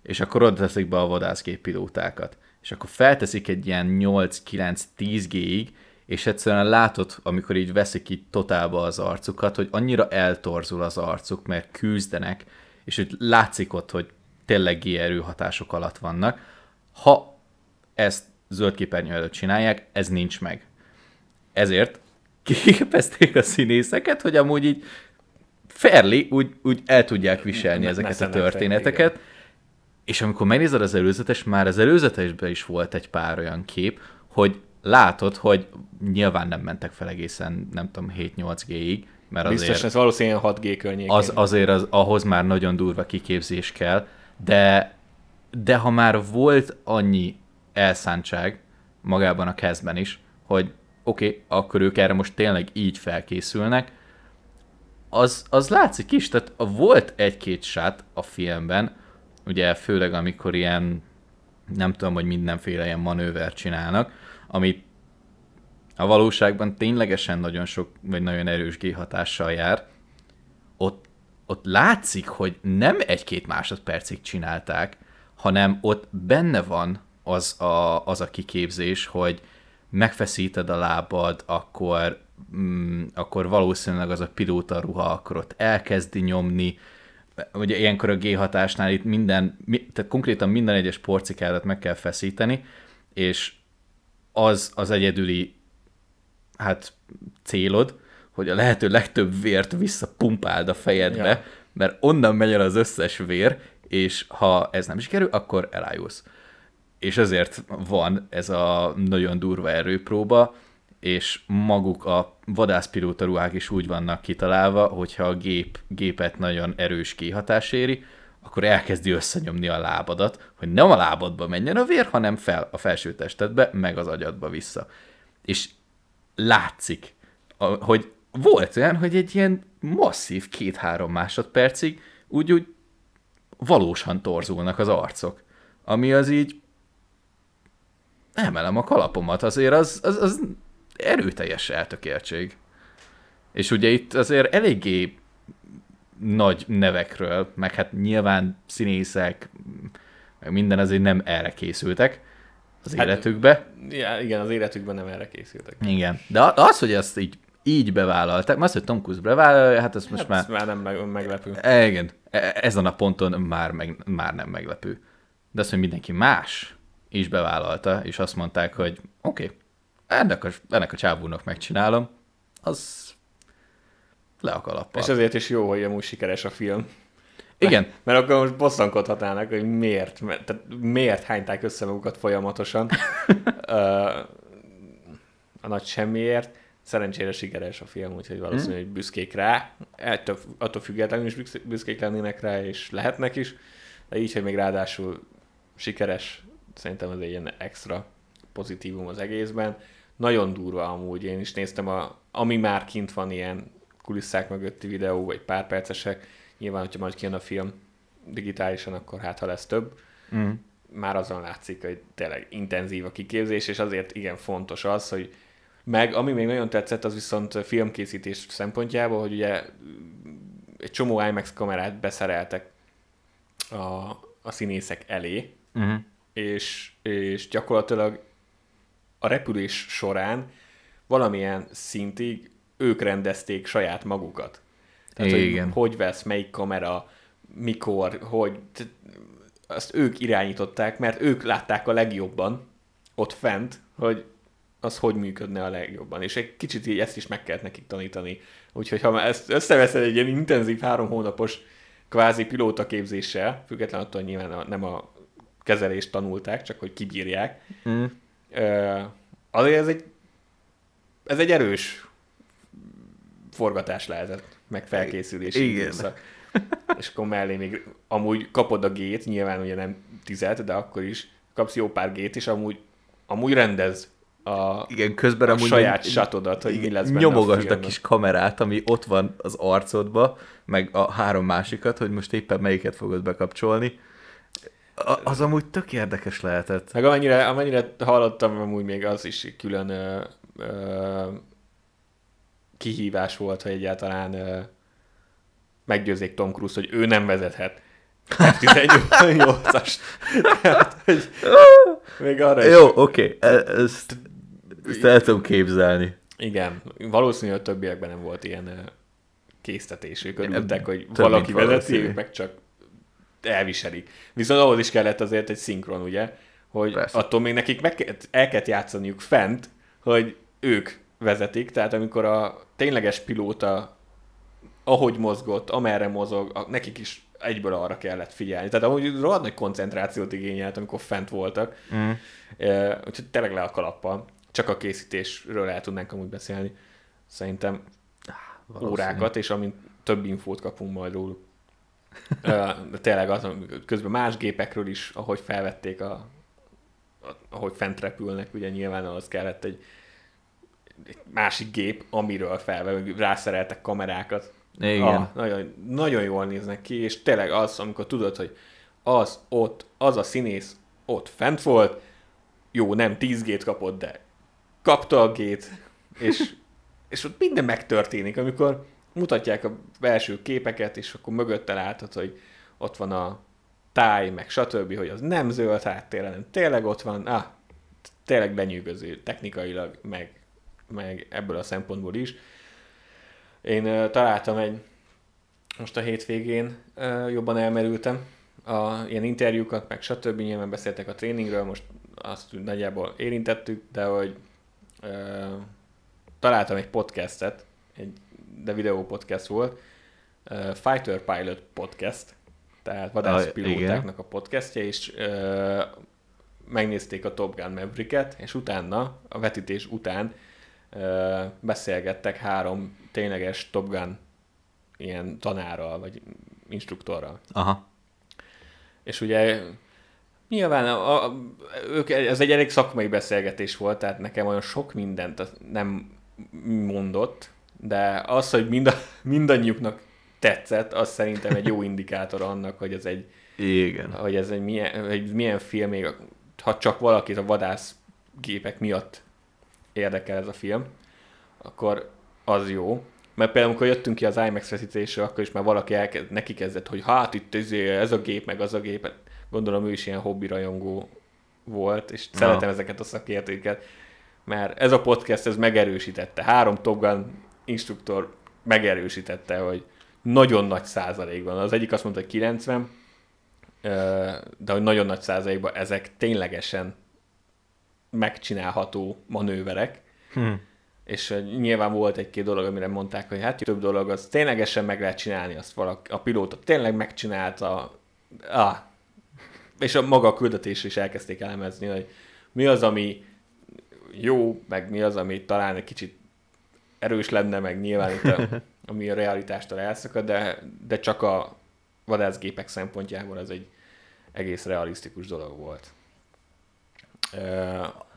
és akkor oda teszik be a vadászgéppilótákat. És akkor felteszik egy ilyen 8-9-10 G-ig, és egyszerűen látod, amikor így veszik így totálba az arcukat, hogy annyira eltorzul az arcuk, mert küzdenek, és hogy látszik ott, hogy tényleg G hatások alatt vannak. Ha ezt zöld képernyő előtt csinálják, ez nincs meg. Ezért kiképezték a színészeket, hogy amúgy így fairly úgy, úgy el tudják viselni M- ezeket a történeteket. És amikor megnézed az előzetes, már az előzetesben is volt egy pár olyan kép, hogy látod, hogy nyilván nem mentek fel egészen, nem tudom, 7-8 Mert Biztos, azért, ez valószínűleg 6G környékén. Az, azért az, ahhoz már nagyon durva kiképzés kell, de, de ha már volt annyi elszántság magában a kezdben is, hogy oké, okay, akkor ők erre most tényleg így felkészülnek, az, az látszik is, tehát volt egy-két sát a filmben, ugye főleg amikor ilyen, nem tudom, hogy mindenféle ilyen manőver csinálnak, amit a valóságban ténylegesen nagyon sok, vagy nagyon erős G hatással jár, ott, ott látszik, hogy nem egy-két másodpercig csinálták, hanem ott benne van az a, az a kiképzés, hogy megfeszíted a lábad, akkor, mm, akkor valószínűleg az a pilóta ruha akkor ott elkezdi nyomni, ugye ilyenkor a G hatásnál itt minden, tehát konkrétan minden egyes porcikádat meg kell feszíteni, és az az egyedüli hát célod, hogy a lehető legtöbb vért visszapumpáld a fejedbe, ja. mert onnan megy el az összes vér, és ha ez nem sikerül, akkor elájulsz. És ezért van ez a nagyon durva erőpróba, és maguk a vadászpilóta ruhák is úgy vannak kitalálva, hogyha a gép, gépet nagyon erős kihatás éri, akkor elkezdi összenyomni a lábadat, hogy nem a lábadba menjen a vér, hanem fel a felső testedbe, meg az agyadba vissza. És látszik, hogy volt olyan, hogy egy ilyen masszív két-három másodpercig úgy, úgy valósan torzulnak az arcok. Ami az így emelem a kalapomat, azért az, az, az erőteljes eltökéltség. És ugye itt azért eléggé nagy nevekről, meg hát nyilván színészek, meg minden azért nem erre készültek, az hát, életükbe. Igen, az életükben nem erre készültek. Igen, de az, hogy ezt így, így bevállalták, az, hogy Tom Cruise bevállalja, hát ez most hát már... Ez már nem meg, meglepő. E, igen, e, ezen a ponton már, meg, már nem meglepő. De az, hogy mindenki más is bevállalta, és azt mondták, hogy oké, okay, ennek a, ennek a csávónak megcsinálom, az le a kalappal. És azért is jó, hogy amúgy sikeres a film. Igen. Mert, mert akkor most bosszankodhatnának, hogy miért, mert, tehát miért hányták össze magukat folyamatosan a nagy semmiért. Szerencsére sikeres a film, úgyhogy valószínűleg hmm. büszkék rá. Ettől, attól függetlenül is büszkék lennének rá, és lehetnek is. de így, hogy még ráadásul sikeres, szerintem ez egy ilyen extra pozitívum az egészben. Nagyon durva amúgy, én is néztem, a, ami már kint van ilyen kulisszák mögötti videó, vagy pár percesek, nyilván, hogyha majd kijön a film digitálisan, akkor hát ha lesz több. Mm. Már azon látszik, hogy tényleg intenzív a kiképzés, és azért igen fontos az, hogy meg ami még nagyon tetszett, az viszont filmkészítés szempontjából, hogy ugye egy csomó IMAX kamerát beszereltek a, a színészek elé, uh-huh. és, és gyakorlatilag a repülés során valamilyen szintig ők rendezték saját magukat. Tehát, Igen. Hogy, hogy vesz, melyik kamera, mikor, hogy azt ők irányították, mert ők látták a legjobban ott fent, hogy az hogy működne a legjobban. És egy kicsit így ezt is meg kellett nekik tanítani. Úgyhogy ha ezt összeveszed egy ilyen intenzív három hónapos kvázi pilóta képzéssel, független attól, hogy nyilván a, nem a kezelést tanulták, csak hogy kibírják, mm. azért ez egy, ez egy erős forgatás lehetett, meg felkészülés. Igen. És akkor mellé még amúgy kapod a gét, nyilván ugye nem tizet, de akkor is kapsz jó pár gét, és amúgy, amúgy rendez a, igen, közben a saját satodat, hogy mi lesz benne Nyomogasd a, a kis kamerát, ami ott van az arcodba, meg a három másikat, hogy most éppen melyiket fogod bekapcsolni. A, az amúgy tök érdekes lehetett. Meg amennyire, amennyire hallottam, amúgy még az is külön ö, ö, kihívás volt, hogy egyáltalán ö, meggyőzzék Tom Cruise, hogy ő nem vezethet. F-18-as. még arra Jó, oké. Okay. E, ezt ezt el tudom képzelni. Igen, valószínű, hogy többiekben nem volt ilyen késztetés. Ők örültek, hogy Több valaki vezeti, ők meg csak elviselik. Viszont ahhoz is kellett azért egy szinkron, ugye? Hogy Persze. attól még nekik meg kellett, el kellett játszaniuk fent, hogy ők vezetik, tehát amikor a tényleges pilóta ahogy mozgott, amerre mozog, a, nekik is egyből arra kellett figyelni. Tehát ahogy rohadt nagy koncentrációt igényelt, amikor fent voltak. Mm. E, úgyhogy tényleg le a kalappal csak a készítésről el tudnánk amúgy beszélni. Szerintem órákat, és amint több infót kapunk majd róluk. De tényleg az, közben más gépekről is, ahogy felvették a, ahogy fent repülnek, ugye nyilván az kellett egy, egy másik gép, amiről felve, rászereltek kamerákat. Igen. Ah, nagyon, nagyon jól néznek ki, és tényleg az, amikor tudod, hogy az ott, az a színész ott fent volt, jó, nem 10 gét kapott, de kapta a gét, és, és ott minden megtörténik, amikor mutatják a belső képeket, és akkor mögötte látod, hogy ott van a táj, meg stb., hogy az nem zöld háttér, hanem tényleg ott van, ah, tényleg lenyűgöző technikailag, meg, meg ebből a szempontból is. Én találtam egy, most a hétvégén jobban elmerültem, a ilyen interjúkat, meg stb. Nyilván beszéltek a tréningről, most azt nagyjából érintettük, de hogy találtam egy podcastet, egy, de videó podcast volt, uh, Fighter Pilot Podcast, tehát vadászpilótáknak a podcastja, és uh, megnézték a Top Gun Maverick-et, és utána, a vetítés után beszélgettek három tényleges Top Gun ilyen tanárral, vagy instruktorral. Aha. És ugye Nyilván a, a, ők, ez egy elég szakmai beszélgetés volt, tehát nekem olyan sok mindent nem mondott, de az, hogy mind a, mindannyiuknak tetszett, az szerintem egy jó indikátor annak, hogy ez egy, Igen. Hogy ez egy milyen, egy milyen film, még ha csak valakit a vadász gépek miatt érdekel ez a film, akkor az jó. Mert például, amikor jöttünk ki az IMAX vetítésre, akkor is már valaki elkezd, neki kezdett, hogy hát itt ez, ez a gép, meg az a gép gondolom ő is ilyen hobbi rajongó volt, és szeretem no. ezeket a szakértőket, mert ez a podcast ez megerősítette. Három Top Gun instruktor megerősítette, hogy nagyon nagy százalékban. Az egyik azt mondta, hogy 90, de hogy nagyon nagy százalékban ezek ténylegesen megcsinálható manőverek. Hmm. És nyilván volt egy-két dolog, amire mondták, hogy hát több dolog, az ténylegesen meg lehet csinálni, azt valaki, a pilóta tényleg megcsinálta, ah, és a maga a küldetés is elkezdték elemezni, hogy mi az, ami jó, meg mi az, ami talán egy kicsit erős lenne, meg nyilván itt a, ami a realitástól elszakad, de, de csak a vadászgépek szempontjából ez egy egész realisztikus dolog volt.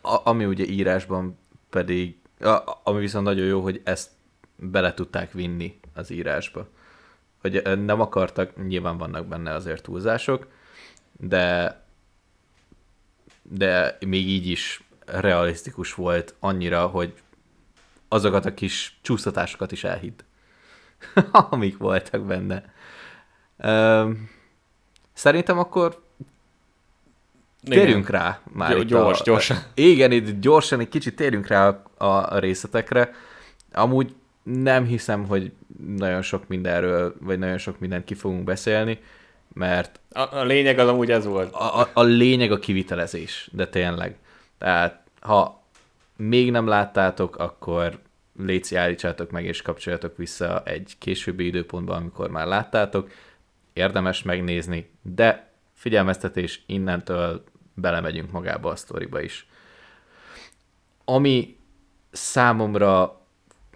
A, ami ugye írásban pedig, ami viszont nagyon jó, hogy ezt bele tudták vinni az írásba. Hogy nem akartak, nyilván vannak benne azért túlzások, de de még így is realisztikus volt annyira, hogy azokat a kis csúsztatásokat is elhidd, amik voltak benne. Szerintem akkor térjünk rá már itt gyors, a, gyorsan. Igen, itt gyorsan egy kicsit térjünk rá a, a részletekre. Amúgy nem hiszem, hogy nagyon sok mindenről, vagy nagyon sok mindent ki fogunk beszélni, mert... A, a lényeg az amúgy ez volt. A, a, a lényeg a kivitelezés, de tényleg. Tehát, ha még nem láttátok, akkor léci állítsátok meg, és kapcsoljatok vissza egy későbbi időpontban, amikor már láttátok. Érdemes megnézni, de figyelmeztetés, innentől belemegyünk magába a sztoriba is. Ami számomra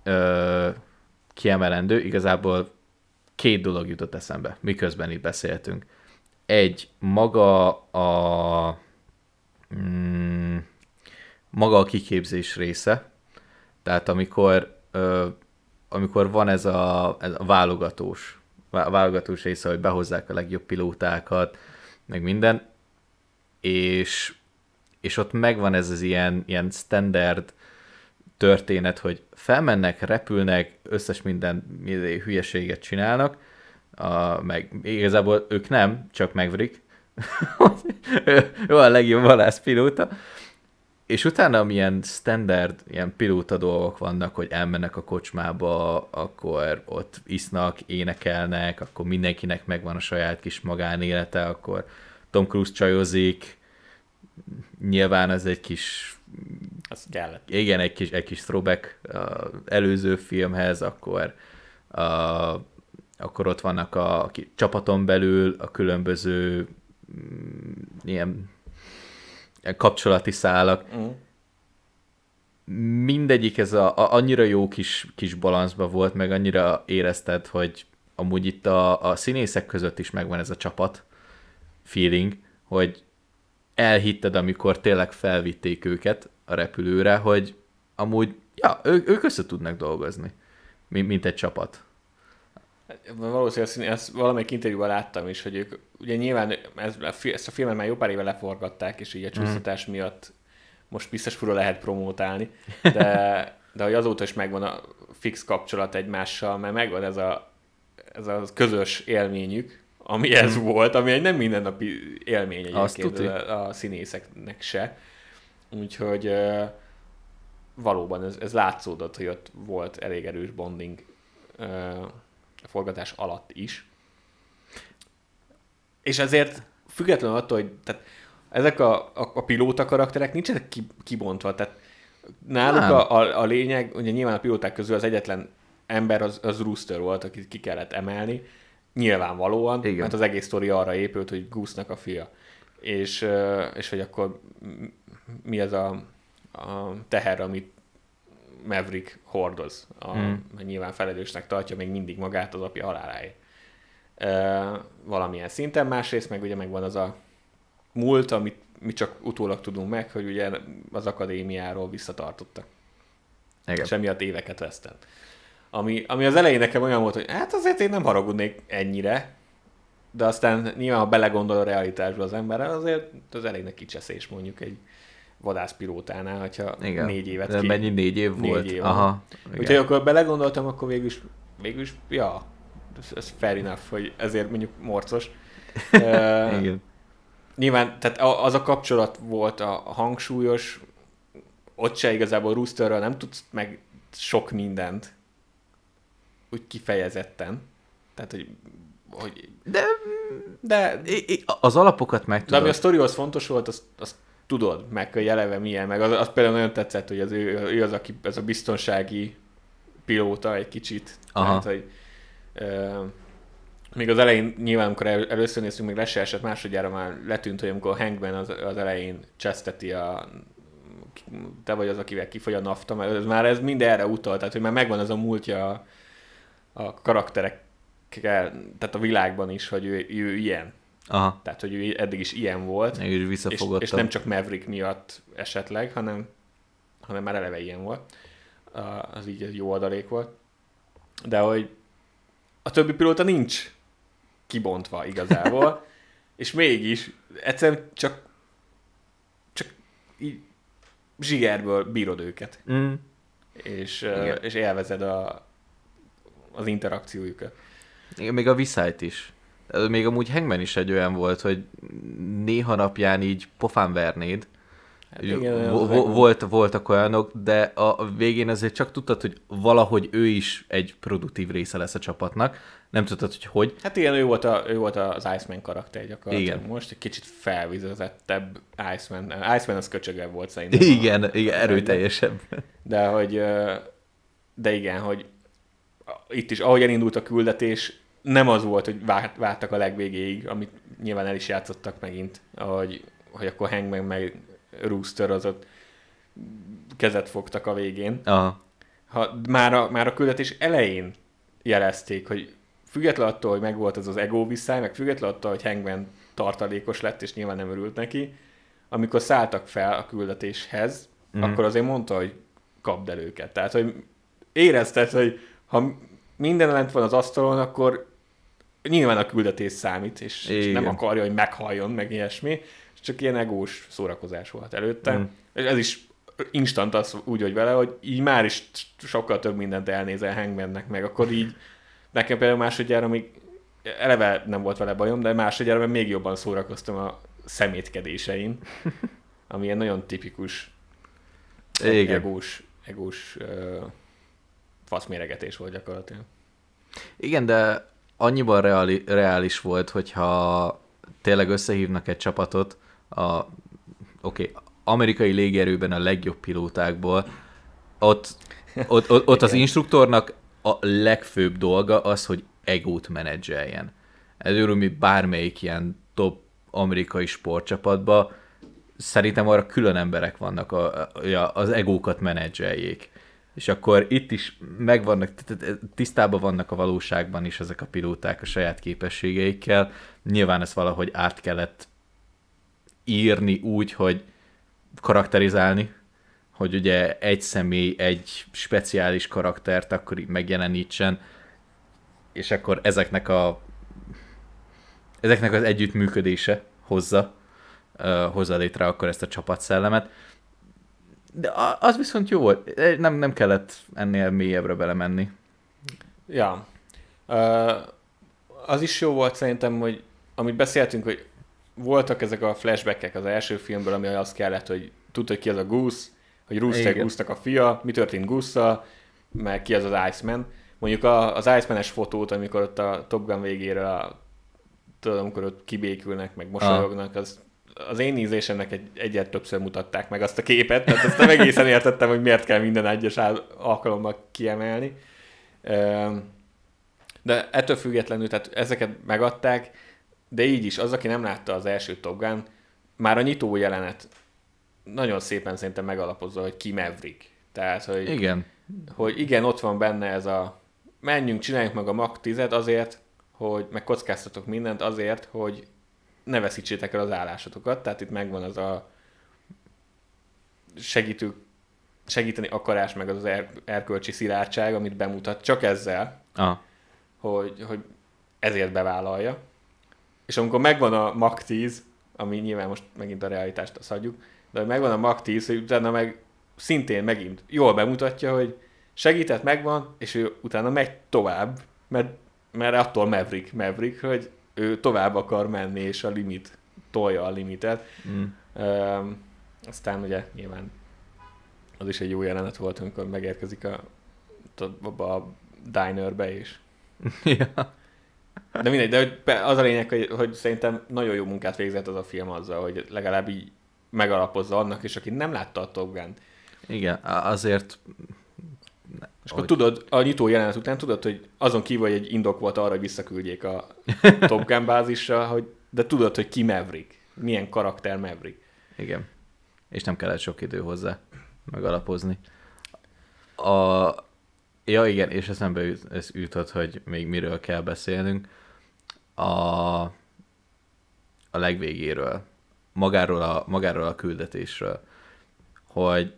ö, kiemelendő, igazából két dolog jutott eszembe, miközben itt beszéltünk. Egy, maga a mm, maga a kiképzés része, tehát amikor ö, amikor van ez a, ez a válogatós, válogatós része, hogy behozzák a legjobb pilótákat, meg minden, és, és ott megvan ez az ilyen, ilyen standard történet, hogy felmennek, repülnek, összes minden, minden hülyeséget csinálnak, a, meg igazából ők nem, csak Maverick, ő, ő a legjobb valászpilóta, és utána milyen standard, ilyen pilóta dolgok vannak, hogy elmennek a kocsmába, akkor ott isznak, énekelnek, akkor mindenkinek megvan a saját kis magánélete, akkor Tom Cruise csajozik, nyilván ez egy kis az kellett. Igen, egy kis, egy kis throwback az előző filmhez, akkor, a, akkor ott vannak a, a csapaton belül a különböző mm, ilyen, ilyen kapcsolati szálak. Mm. Mindegyik ez a, a, annyira jó kis, kis balanszba volt, meg annyira érezted, hogy amúgy itt a, a színészek között is megvan ez a csapat feeling, hogy elhitted, amikor tényleg felvitték őket a repülőre, hogy amúgy, ja, ő, ők össze tudnak dolgozni, mint, egy csapat. Valószínűleg ezt valamelyik interjúban láttam is, hogy ők ugye nyilván ez, ezt a filmet már jó pár éve leforgatták, és így a csúsztatás mm. miatt most biztos fura lehet promótálni, de, de hogy azóta is megvan a fix kapcsolat egymással, mert megvan ez a, ez a közös élményük, ami ez mm. volt, ami egy nem mindennapi élmény egyébként a, a színészeknek se. Úgyhogy uh, valóban ez, ez látszódott, hogy ott volt elég erős bonding uh, a forgatás alatt is. És ezért függetlenül attól, hogy tehát ezek a, a, a pilóta karakterek nincsenek kibontva, tehát náluk a, a, a lényeg, ugye nyilván a pilóták közül az egyetlen ember az, az Rooster volt, akit ki kellett emelni, nyilvánvalóan, Igen. mert az egész sztori arra épült, hogy Goose-nak a fia. És, és hogy akkor mi az a, a teher, amit Maverick hordoz. A, hmm. Nyilván felelősnek tartja még mindig magát az apja haláláért. E, valamilyen szinten. Másrészt meg ugye megvan az a múlt, amit mi csak utólag tudunk meg, hogy ugye az akadémiáról visszatartottak. Igen. És emiatt éveket vesztett. Ami, ami az elején nekem olyan volt, hogy hát azért én nem haragudnék ennyire, de aztán nyilván, ha belegondol a realitásba az ember, azért az elég kicseszés mondjuk egy vadászpilótánál, hogyha igen. négy évet De ki... mennyi négy év négy volt? Év Aha. Igen. Úgyhogy akkor belegondoltam, akkor végül is, végül is ja, ez, fair enough, hogy ezért mondjuk morcos. uh, igen. Nyilván, tehát az a kapcsolat volt a, a hangsúlyos, ott se igazából Roosterről nem tudsz meg sok mindent, úgy kifejezetten. Tehát, hogy, hogy de, de az alapokat meg tudod. De ami a sztorihoz fontos volt, azt, azt tudod, meg hogy eleve milyen, meg az, az például nagyon tetszett, hogy az ő, ő az, aki ez a biztonsági pilóta egy kicsit. Aha. Tehát, hogy uh, még az elején, nyilván amikor el, először néztünk, még le se esett, másodjára már letűnt, hogy amikor Hankben az, az elején cseszteti a te vagy az, akivel kifogy a nafta, mert ez már ez mind erre utal, tehát hogy már megvan ez a múltja a, karakterekkel, tehát a világban is, hogy ő, ő ilyen. Aha. Tehát, hogy ő eddig is ilyen volt. Mégis És, visszafogottam. és nem csak Maverick miatt esetleg, hanem, hanem már eleve ilyen volt. Az így egy jó adalék volt. De hogy a többi pilóta nincs kibontva igazából, és mégis egyszerűen csak, csak így zsigerből bírod őket, Mm. és, Igen. és élvezed a, az interakciójukat. Igen, még a Viszájt is. Még amúgy Hangman is egy olyan volt, hogy néha napján így pofán vernéd. Hát igen, Vo- volt, voltak olyanok, de a végén azért csak tudtad, hogy valahogy ő is egy produktív része lesz a csapatnak. Nem tudtad, hogy hogy. Hát igen, ő volt, a, ő volt az Iceman karakter gyakorlatilag. Igen. Most egy kicsit felvizezettebb Iceman. Iceman az köcsögebb volt szerintem. Igen, igen erőteljesebb. De hogy, de igen, hogy itt is, ahogy elindult a küldetés, nem az volt, hogy várt, vártak a legvégéig, amit nyilván el is játszottak megint, hogy, hogy akkor Hangman meg Rooster az ott kezet fogtak a végén. Aha. Ha már a, már a küldetés elején jelezték, hogy független attól, hogy megvolt ez az ego visszáj, meg független attól, hogy Hangman tartalékos lett, és nyilván nem örült neki, amikor szálltak fel a küldetéshez, mm. akkor azért mondta, hogy kapd el őket. Tehát, hogy érezted, hogy ha minden lent van az asztalon, akkor nyilván a küldetés számít, és, és nem akarja, hogy meghalljon, meg ilyesmi, és csak ilyen egós szórakozás volt előtte. Mm. És ez is instant az úgy, hogy vele, hogy így már is sokkal több mindent elnézel Hangmannek, meg akkor így nekem például másodjára még eleve nem volt vele bajom, de másodjára meg még jobban szórakoztam a szemétkedésein, ami ilyen nagyon tipikus Igen. egós, egós uh, faszméregetés volt gyakorlatilag. Igen, de annyiban reali, reális volt, hogyha tényleg összehívnak egy csapatot, a, oké, okay, amerikai légierőben a legjobb pilótákból, ott, ott, ott, ott az instruktornak a legfőbb dolga az, hogy egót menedzseljen. Előről mi bármelyik ilyen top amerikai sportcsapatban szerintem arra külön emberek vannak, a, a, az egókat menedzseljék. És akkor itt is megvannak, t- tisztában vannak a valóságban is ezek a pilóták a saját képességeikkel. Nyilván ezt valahogy át kellett írni úgy, hogy karakterizálni, hogy ugye egy személy egy speciális karaktert akkor így megjelenítsen, és akkor ezeknek a ezeknek az együttműködése hozza, uh, hozza létre akkor ezt a csapatszellemet. De az viszont jó volt, nem, nem kellett ennél mélyebbre belemenni. Ja. Uh, az is jó volt szerintem, hogy amit beszéltünk, hogy voltak ezek a flashbackek az első filmből, ami az kellett, hogy tudta, hogy ki az a Goose, hogy Rooster goose a fia, mi történt goose meg ki az az Iceman. Mondjuk a, az Iceman-es fotót, amikor ott a Top Gun végére, a, tudod, amikor ott kibékülnek, meg mosolyognak, az, az én ízlésemnek egy, egyet többször mutatták meg azt a képet, tehát azt nem egészen értettem, hogy miért kell minden egyes al- alkalommal kiemelni. De ettől függetlenül, tehát ezeket megadták, de így is, az, aki nem látta az első Top Gun, már a nyitó jelenet nagyon szépen szerintem megalapozza, hogy ki Maverick. Tehát, hogy, Igen. hogy igen, ott van benne ez a menjünk, csináljuk meg a Mach 10 azért, hogy meg kockáztatok mindent azért, hogy ne veszítsétek el az állásotokat. Tehát itt megvan az a segítő, segíteni akarás, meg az, az er, erkölcsi szilárdság, amit bemutat csak ezzel, Ah, hogy, hogy ezért bevállalja. És amikor megvan a Mach 10, ami nyilván most megint a realitást azt hagyjuk, de megvan a Mach 10, hogy utána meg szintén megint jól bemutatja, hogy segített, megvan, és ő utána megy tovább, mert, mert attól Maverick, Maverick, hogy ő tovább akar menni, és a limit tolja a limitet. mm. Um, aztán ugye nyilván az is egy jó jelenet volt, amikor megérkezik a, abba a dinerbe, és ja. de mindegy, de az a lényeg, hogy, hogy szerintem nagyon jó munkát végzett az a film azzal, hogy legalább így megalapozza annak, és aki nem látta a Top Gun. Igen, azért... És akkor Hogy- tudod, a nyitó jelenet után tudod, hogy azon kívül, hogy egy indok volt arra, hogy visszaküldjék a Top Gun bázisra, hogy, de tudod, hogy ki Maverick, milyen karakter Maverick. Igen. És nem kellett sok idő hozzá megalapozni. A... Ja igen, és eszembe jut, ez jutott, hogy még miről kell beszélnünk. A... a legvégéről, magáról a, magáról a küldetésről, hogy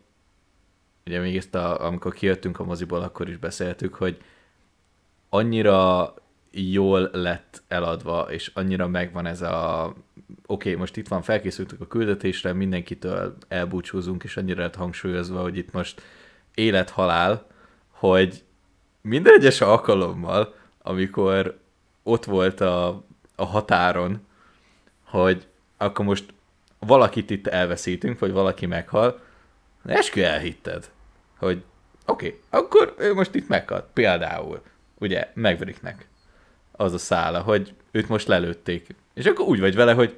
ugye még ezt, a, amikor kijöttünk a moziból, akkor is beszéltük, hogy annyira jól lett eladva, és annyira megvan ez a oké, okay, most itt van, felkészültük a küldetésre, mindenkitől elbúcsúzunk, és annyira lett hangsúlyozva, hogy itt most élet-halál, hogy minden egyes alkalommal, amikor ott volt a, a határon, hogy akkor most valakit itt elveszítünk, vagy valaki meghal, eskü elhitted, hogy oké, okay, akkor ő most itt meghalt. Például, ugye, Mavericknek az a szála, hogy őt most lelőtték. És akkor úgy vagy vele, hogy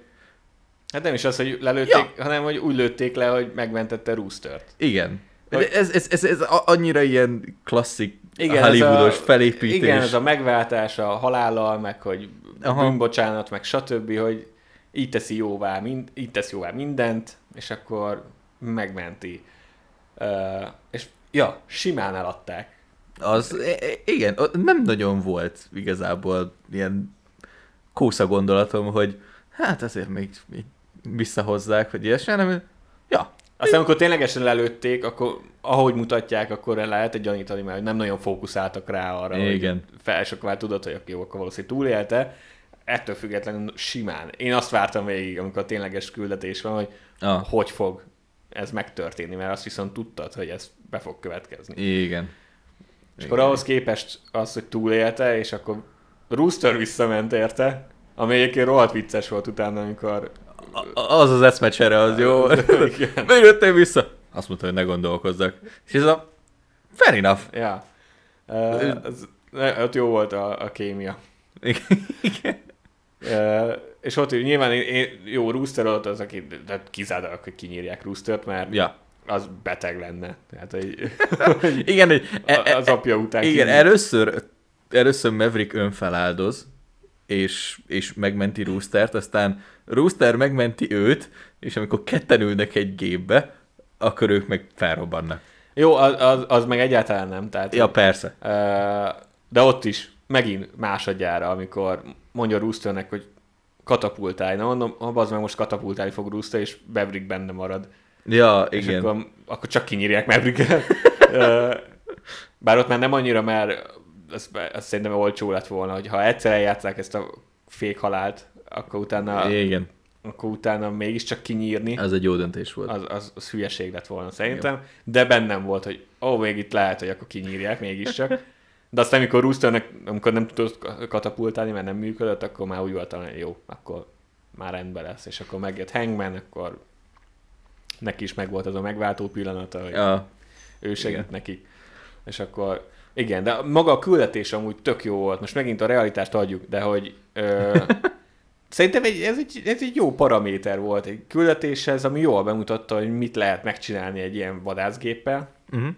Hát nem is az, hogy lelőtték, ja. hanem hogy úgy lőtték le, hogy megmentette Roostert. Igen. Hogy... Ez, ez, ez, ez annyira ilyen klasszik igen, Hollywoodos a, felépítés. Igen, ez a megváltás a halállal, meg hogy Aha. bűnbocsánat, meg stb., hogy így teszi jóvá, mind, így teszi jóvá mindent, és akkor megmenti. Uh, és ja, simán eladták. Az, igen, nem nagyon volt igazából ilyen kósza gondolatom, hogy hát azért még, még visszahozzák, hogy ilyesmi, nem, ja. Aztán amikor ténylegesen lelőtték, akkor ahogy mutatják, akkor lehet egy gyanítani, mert nem nagyon fókuszáltak rá arra, Igen. hogy felsokvár tudod, hogy jó, akkor valószínűleg túlélte. Ettől függetlenül simán. Én azt vártam végig, amikor a tényleges küldetés van, hogy ah. hogy fog ez megtörténni, mert azt viszont tudtad, hogy ez be fog következni. Igen. És akkor ahhoz képest az, hogy túlélte, és akkor Rooster visszament érte, ami egyébként rohadt vicces volt utána, amikor... Az az eszmecsere, az jó. Miért jöttél vissza? Azt mondta, hogy ne gondolkozzak. És ez a fair enough. Ja. Uh, az, ott jó volt a, a kémia. Igen. Uh, és ott nyilván én, én, jó, Rooster ott az, aki de kizárólag, hogy kinyírják Roostert, mert ja az beteg lenne. Tehát, hogy, igen, hogy e, az apja után. Igen, kívül. először, először Maverick önfeláldoz, és, és megmenti Roostert, aztán Rooster megmenti őt, és amikor ketten ülnek egy gépbe, akkor ők meg felrobbannak. Jó, az, az, az meg egyáltalán nem. Tehát, ja, persze. De ott is, megint másodjára, amikor mondja Roosternek, hogy katapultálj. Na mondom, az meg most katapultálni fog Rooster, és Bevrik benne marad. Ja, és igen. Akkor, akkor csak kinyírják maverick Bár ott már nem annyira, mert az, az szerintem olcsó lett volna, hogy ha egyszer eljátszák ezt a fék halált, akkor utána, igen. akkor utána mégiscsak kinyírni. Ez egy jó döntés volt. Az, az, az hülyeség lett volna szerintem, jó. de bennem volt, hogy ó, még itt lehet, hogy akkor kinyírják mégiscsak. De aztán, amikor Roosternek, amikor nem tudott katapultálni, mert nem működött, akkor már úgy voltam, hogy jó, akkor már rendben lesz, és akkor megjött Hangman, akkor neki is megvolt az a megváltó pillanata, hogy ja. ő segít igen. neki. És akkor igen, de maga a küldetés amúgy tök jó volt. Most megint a realitást adjuk, de hogy ö, szerintem egy, ez, egy, ez egy jó paraméter volt egy küldetéshez, ami jól bemutatta, hogy mit lehet megcsinálni egy ilyen vadászgéppel. Uh-huh.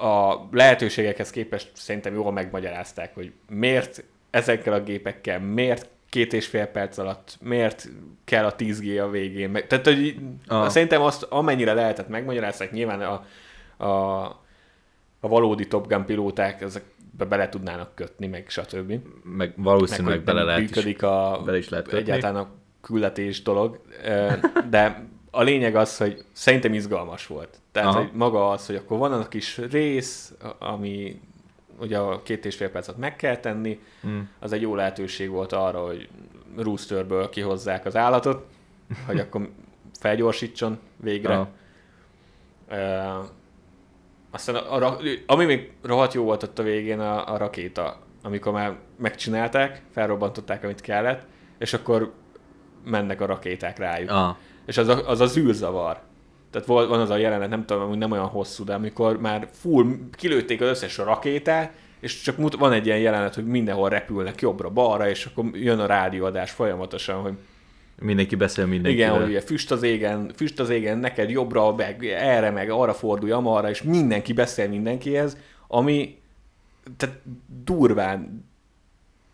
A lehetőségekhez képest szerintem jól megmagyarázták, hogy miért ezekkel a gépekkel, miért két és fél perc alatt miért kell a 10G a végén. Tehát, hogy ah. szerintem azt amennyire lehetett megmagyarázták, nyilván a, a, a valódi Top Gun pilóták ezekbe bele tudnának kötni, meg stb. Meg valószínűleg meg, bele lehet működik is, a, bele is lehet kötni. egyáltalán a küldetés dolog, de a lényeg az, hogy szerintem izgalmas volt. Tehát, Aha. hogy maga az, hogy akkor van a kis rész, ami ugye a két és fél percet meg kell tenni, mm. az egy jó lehetőség volt arra, hogy Roosterből kihozzák az állatot, hogy akkor felgyorsítson végre. Uh, aztán a, a, ami még rohadt jó volt ott a végén a, a rakéta, amikor már megcsinálták, felrobbantották, amit kellett, és akkor mennek a rakéták rájuk. Uh. És az a, az a zűrzavar. Tehát van az a jelenet, nem tudom, nem olyan hosszú, de amikor már full kilőtték az összes rakétát, és csak mut, van egy ilyen jelenet, hogy mindenhol repülnek jobbra-balra, és akkor jön a rádióadás folyamatosan, hogy Mindenki beszél mindenkivel. Igen, hogy ugye füst az égen, füst az égen, neked jobbra, meg erre, meg arra fordulj, amarra, és mindenki beszél mindenkihez, ami tehát durván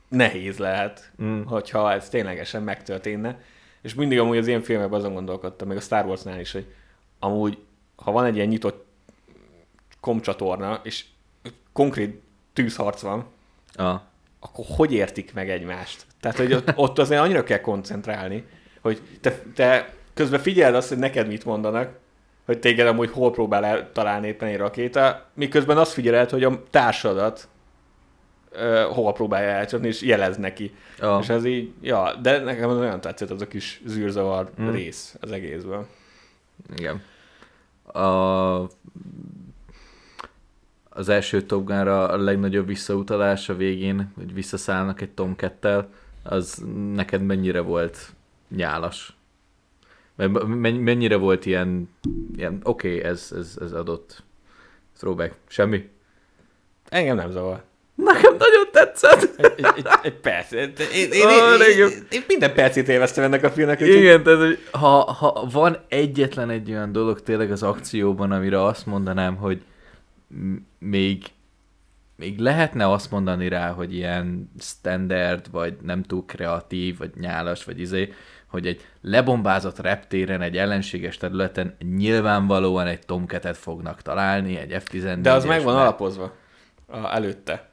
nehéz lehet, mm. hogyha ez ténylegesen megtörténne. És mindig amúgy az ilyen filmekben azon gondolkodtam, meg a Star Warsnál is, hogy amúgy, ha van egy ilyen nyitott komcsatorna, és konkrét tűzharc van, ah. akkor hogy értik meg egymást? Tehát, hogy ott, ott azért annyira kell koncentrálni, hogy te, te közben figyeld azt, hogy neked mit mondanak, hogy téged amúgy hol próbál el találni éppen egy rakéta, miközben azt figyeled, hogy a társadat uh, hol próbálja elcsapni, és jelez neki. Oh. És ez így, ja, de nekem az olyan tetszett az a kis zűrzavar mm. rész az egészből. Igen. A, az első Top Gunra a legnagyobb visszautalás a végén, hogy visszaszállnak egy Tomkettel, az neked mennyire volt nyálas? Mennyire volt ilyen, ilyen oké, okay, ez, ez, ez adott throwback. Semmi? Engem nem zavar. Nekem nagyon tetszett. Egy, egy, egy perc. Én, én, én, én, én, minden percét élveztem ennek a filmnek. Úgyhogy... Igen, tehát hogy ha, ha van egyetlen egy olyan dolog tényleg az akcióban, amire azt mondanám, hogy még, még lehetne azt mondani rá, hogy ilyen standard, vagy nem túl kreatív, vagy nyálas, vagy izé, hogy egy lebombázott reptéren, egy ellenséges területen nyilvánvalóan egy tomketet fognak találni, egy F-14-es. De az megvan mert... alapozva a, előtte.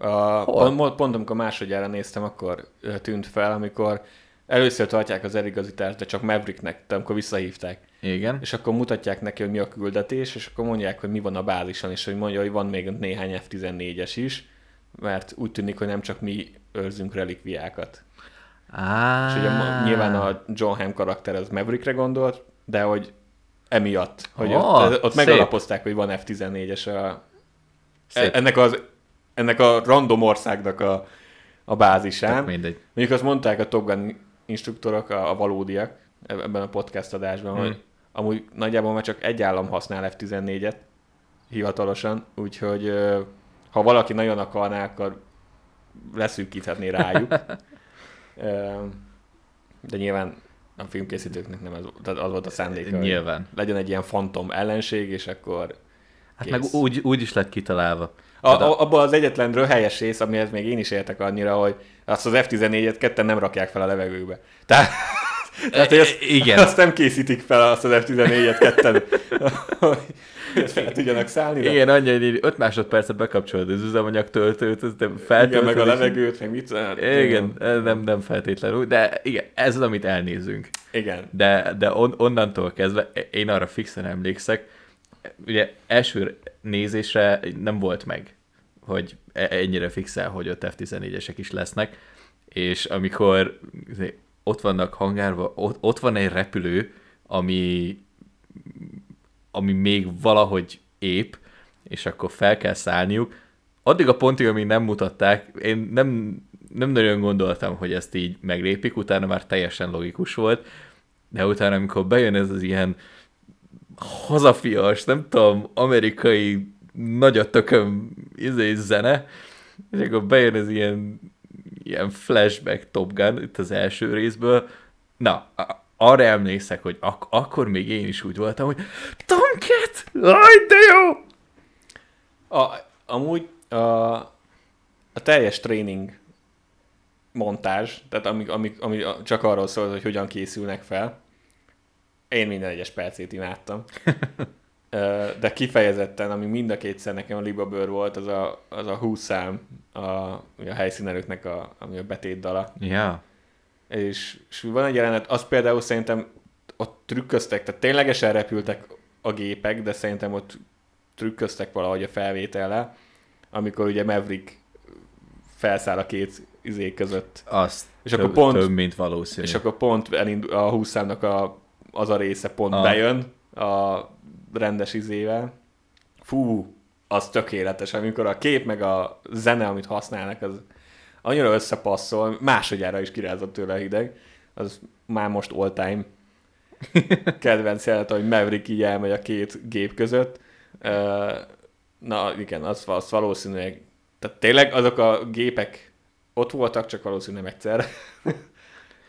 A, pont, pont amikor másodjára néztem, akkor tűnt fel, amikor először tartják az eligazítást, de csak Mavericknek, de amikor visszahívták. Igen. És akkor mutatják neki, hogy mi a küldetés, és akkor mondják, hogy mi van a bázison, és hogy mondja, hogy van még néhány F-14-es is, mert úgy tűnik, hogy nem csak mi őrzünk relikviákat. Ah. És ugye nyilván a John Hamm karakter az Maverickre gondolt, de hogy emiatt, hogy oh, ott, ott megalapozták, hogy van F-14-es a, szép. ennek, az, ennek a random országnak a, a bázisán. mindegy. Mondjuk azt mondták a Top Gun instruktorok, a, a valódiak ebben a podcast adásban, hmm. hogy amúgy nagyjából már csak egy állam használ F-14-et hivatalosan, úgyhogy ha valaki nagyon akarná, akkor leszűkíthetné rájuk. De nyilván a filmkészítőknek nem az, tehát az volt a szándék, Nyilván. Legyen egy ilyen fantom ellenség, és akkor Hát kész. meg úgy, úgy is lett kitalálva. A, a, abban az egyetlen röhelyes rész, amihez még én is értek annyira, hogy azt az F-14-et ketten nem rakják fel a levegőbe. Tehát, tehát hogy azt, Igen. azt nem készítik fel azt az F-14-et ketten, hogy fel tudjanak szállni. Igen, annyi, hogy 5 másodpercet bekapcsolod az üzemanyag töltőt, de feltöltöd. Igen, meg a levegőt, meg mit Igen, nem, nem feltétlenül, de igen, ez az, amit elnézünk. Igen. De, de on, onnantól kezdve, én arra fixen emlékszek, ugye első nézésre nem volt meg, hogy e, ennyire fixel, hogy ott F-14-esek is lesznek, és amikor ott vannak hangárva, ott, ott van egy repülő, ami, ami még valahogy ép, és akkor fel kell szállniuk. Addig a pontig, amíg nem mutatták, én nem, nem nagyon gondoltam, hogy ezt így meglépik, utána már teljesen logikus volt, de utána, amikor bejön ez az ilyen hazafias, nem tudom, amerikai nagy a tököm izé, zene, és akkor bejön ez ilyen, ilyen flashback Top Gun itt az első részből. Na, arra emlékszek, hogy ak- akkor még én is úgy voltam, hogy Tomcat! Aj, de jó! A, amúgy a, a teljes tréning montázs, tehát ami, ami, ami csak arról szól, hogy hogyan készülnek fel, én minden egyes percét imádtam. De kifejezetten, ami mind a kétszer nekem a libabőr volt, az a, az a húszám a, a helyszínelőknek a, ami a betétdala. Ja. És, és van egy jelenet, az például szerintem ott trükköztek, tehát ténylegesen repültek a gépek, de szerintem ott trükköztek valahogy a felvétellel, amikor ugye Maverick felszáll a két izé között. Azt és több, akkor pont, több, mint valószínű. És akkor pont elindul, a húszámnak a az a része pont ah. bejön a rendes izével. Fú, az tökéletes, amikor a kép meg a zene, amit használnak, az annyira összepasszol, másodjára is kirázott tőle a hideg, az már most all time kedvenc jelenet, hogy Maverick így elmegy a két gép között. Na igen, az, az valószínűleg, tehát tényleg azok a gépek ott voltak, csak valószínűleg egyszer.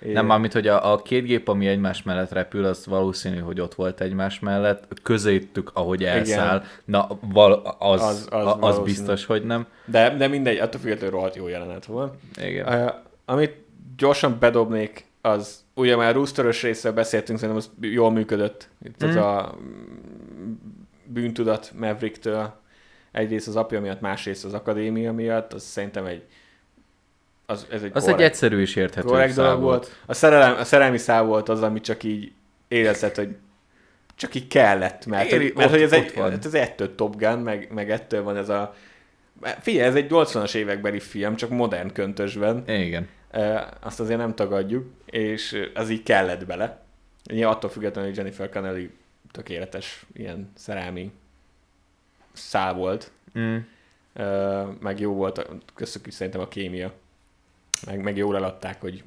É. Nem, mármint, hogy a, a két gép, ami egymás mellett repül, az valószínű, hogy ott volt egymás mellett, közéttük, ahogy elszáll. Igen. Na, val, az, az, az, az biztos, hogy nem. De, de mindegy, attól függetlenül rohadt jó jelenet volt. Igen. Uh, amit gyorsan bedobnék, az ugye már roosterös részről beszéltünk, szerintem az jól működött. Itt mm. az a bűntudat Mavericktől. Egyrészt az apja miatt, másrészt az akadémia miatt, az szerintem egy az, ez egy Az korrekt, egy egyszerű és érthető korrekt szál dolog volt. A, szerelem, a szerelmi szál volt az, ami csak így érezted, hogy csak így kellett, mert, Éri, hogy, mert ott- hogy ez, egy, van. ez ettől Top Gun, meg, meg ettől van ez a... Figyelj, ez egy 80-as évekbeli film, csak modern köntösben. Igen. Azt azért nem tagadjuk, és az így kellett bele. Nyilván attól függetlenül, hogy Jennifer Connelly tökéletes ilyen szerelmi szál volt, Mm. meg jó volt, is szerintem a kémia. Meg, meg jól eladták, hogy,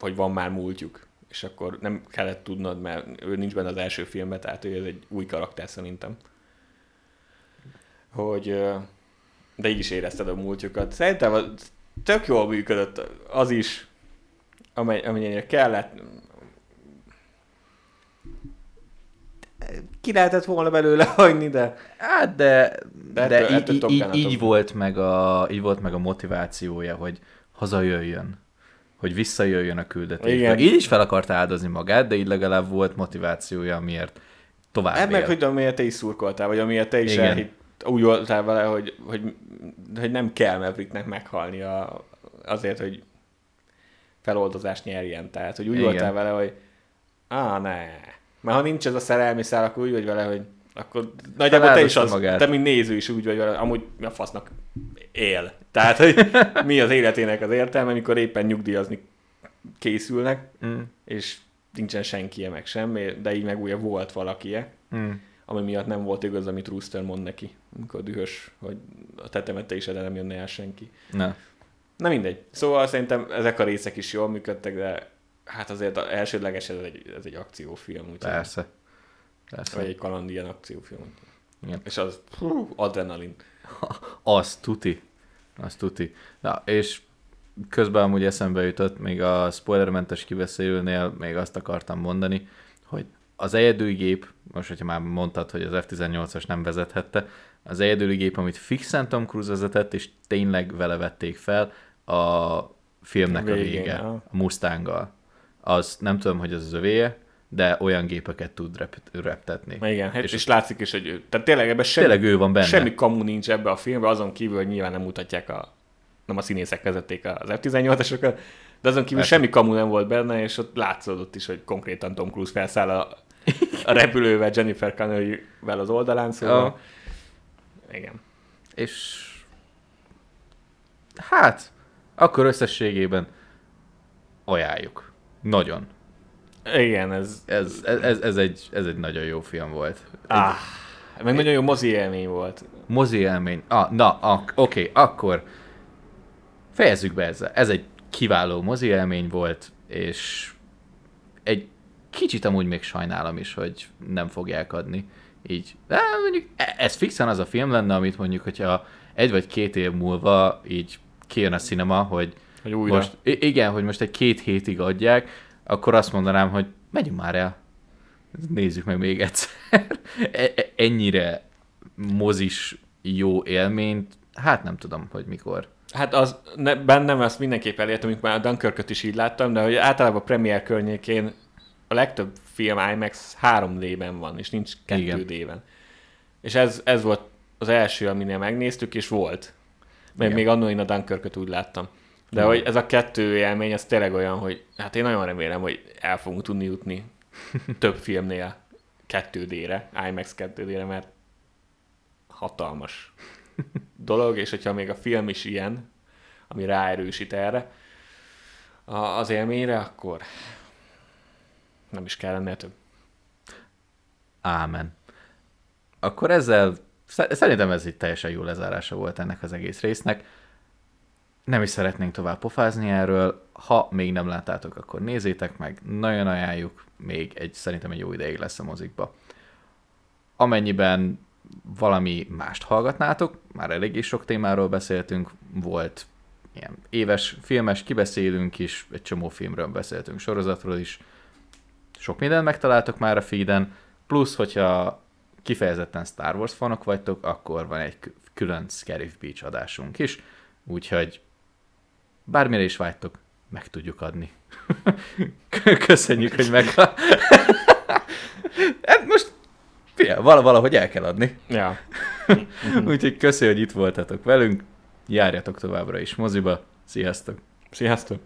hogy van már múltjuk. És akkor nem kellett tudnod, mert ő nincs benne az első filmben, tehát ő ez egy új karakter szerintem. Hogy, de így is érezted a múltjukat. Szerintem az tök jól működött az is, amely, amennyire kellett. Ki lehetett volna belőle hagyni, de Hát de, De de, ettől- így, ettől így, így, volt meg a, így volt meg a motivációja, hogy hazajöjjön, hogy visszajöjjön a küldetésbe. Igen. Így is fel akart áldozni magát, de így legalább volt motivációja, miért tovább Hát meg, hogy amiért te is szurkoltál, vagy amiért te is Igen. elhitt, úgy voltál vele, hogy, hogy, hogy nem kell Mavericknek meghalnia azért, hogy feloldozást nyerjen. Tehát, hogy úgy Igen. voltál vele, hogy á, ne. Mert ha nincs ez a szerelmi szál, akkor úgy vagy vele, hogy akkor nagyjából te is az, magát. te mint néző is úgy vagy amúgy mi a fasznak él. Tehát, hogy mi az életének az értelme, amikor éppen nyugdíjazni készülnek, Mm, és nincsen senkie meg semmi, de így meg ugye volt valakie mm. ami miatt nem volt igaz, amit Rooster mond neki, amikor dühös, hogy a tetemete is, de nem jönne el senki. Na, Na mindegy. Szóval szerintem ezek a részek is jól működtek, de hát azért az elsődleges ez egy, ez egy akciófilm, úgyhogy, persze. Persze. vagy egy kaland ilyen akciófilm. úgyhogy. Igen. És az hú, adrenalin. Az tuti. Az tuti. Na, és közben amúgy eszembe jutott, még a spoilermentes kibeszélőnél még azt akartam mondani, hogy az egyedüli gép, most hogyha már mondtad, hogy az F-18-as nem vezethette, az egyedüli gép, amit fixen Tom Cruise vezetett, és tényleg vele vették fel, a filmnek a Végén, vége, aha. a Mustanggal. Az nem tudom, hogy az az övéje, de olyan gépeket tud rep- reptetni. Igen, hát, és, És látszik is, hogy ő, tehát tényleg ebben semmi, Tényleg ő van benne. semmi kamu nincs ebbe a filmbe, azon kívül, hogy nyilván nem mutatják a, nem a színészek vezették az F-18-asokat, de azon kívül Persze. semmi kamu nem volt benne, és ott látszódott is, hogy konkrétan Tom Cruise felszáll a, a repülővel Jennifer Connelly-vel az oldalán, szóval Ja. igen. És hát, akkor összességében ajánljuk. Nagyon. Igen, ez... Ez, ez, ez, egy, ez egy nagyon jó film volt. Egy Ah, meg nagyon jó mozi élmény volt. mozi élmény. Ah, na, ak- oké, akkor fejezzük be ezzel. Ez egy kiváló mozi élmény volt, és egy kicsit amúgy még sajnálom is, hogy nem fogják adni. Így, de mondjuk e- ez fixen az a film lenne, amit mondjuk, hogyha egy vagy két év múlva így kijön a cinema, hogy Hogy újra. most, igen, hogy most egy két hétig adják, akkor azt mondanám, hogy megyünk már el. Nézzük meg még egyszer. E- e- Ennyire mozis jó élményt, hát nem tudom, hogy mikor. Hát az, ne, bennem ezt mindenképp elértem, amikor már a Dunkirköt is így láttam, de hogy általában a premier környékén a legtöbb film IMAX 3D-ben van, és nincs Igen. 2D-ben. És ez, ez volt az első, aminél megnéztük, és volt. Mert Igen. még annól én a Dunkirköt úgy láttam. De hogy ez a kettő élmény, ez tényleg olyan, hogy hát én nagyon remélem, hogy el fogunk tudni jutni több filmnél 2D-re, IMAX 2D-re, mert hatalmas dolog, és hogyha még a film is ilyen, ami ráerősít erre az élményre, akkor nem is kell ennél több. Ámen. Akkor ezzel, sze- szerintem ez itt teljesen jó lezárása volt ennek az egész résznek. Nem is szeretnénk tovább pofázni erről. Ha még nem láttátok, akkor nézzétek meg. Nagyon ajánljuk. Még egy, szerintem egy jó ideig lesz a mozikba. Amennyiben valami mást hallgatnátok, már eléggé sok témáról beszéltünk, volt ilyen éves filmes kibeszélünk is, egy csomó filmről beszéltünk, sorozatról is, sok mindent megtaláltok már a feeden, plusz, hogyha kifejezetten Star Wars fanok vagytok, akkor van egy kü- külön Scarif Beach adásunk is, úgyhogy bármire is vágytok, meg tudjuk adni. Köszönjük, hogy meg... hát most vala- valahogy el kell adni. Ja. Úgyhogy köszönjük, hogy itt voltatok velünk, járjatok továbbra is moziba, sziasztok! Sziasztok!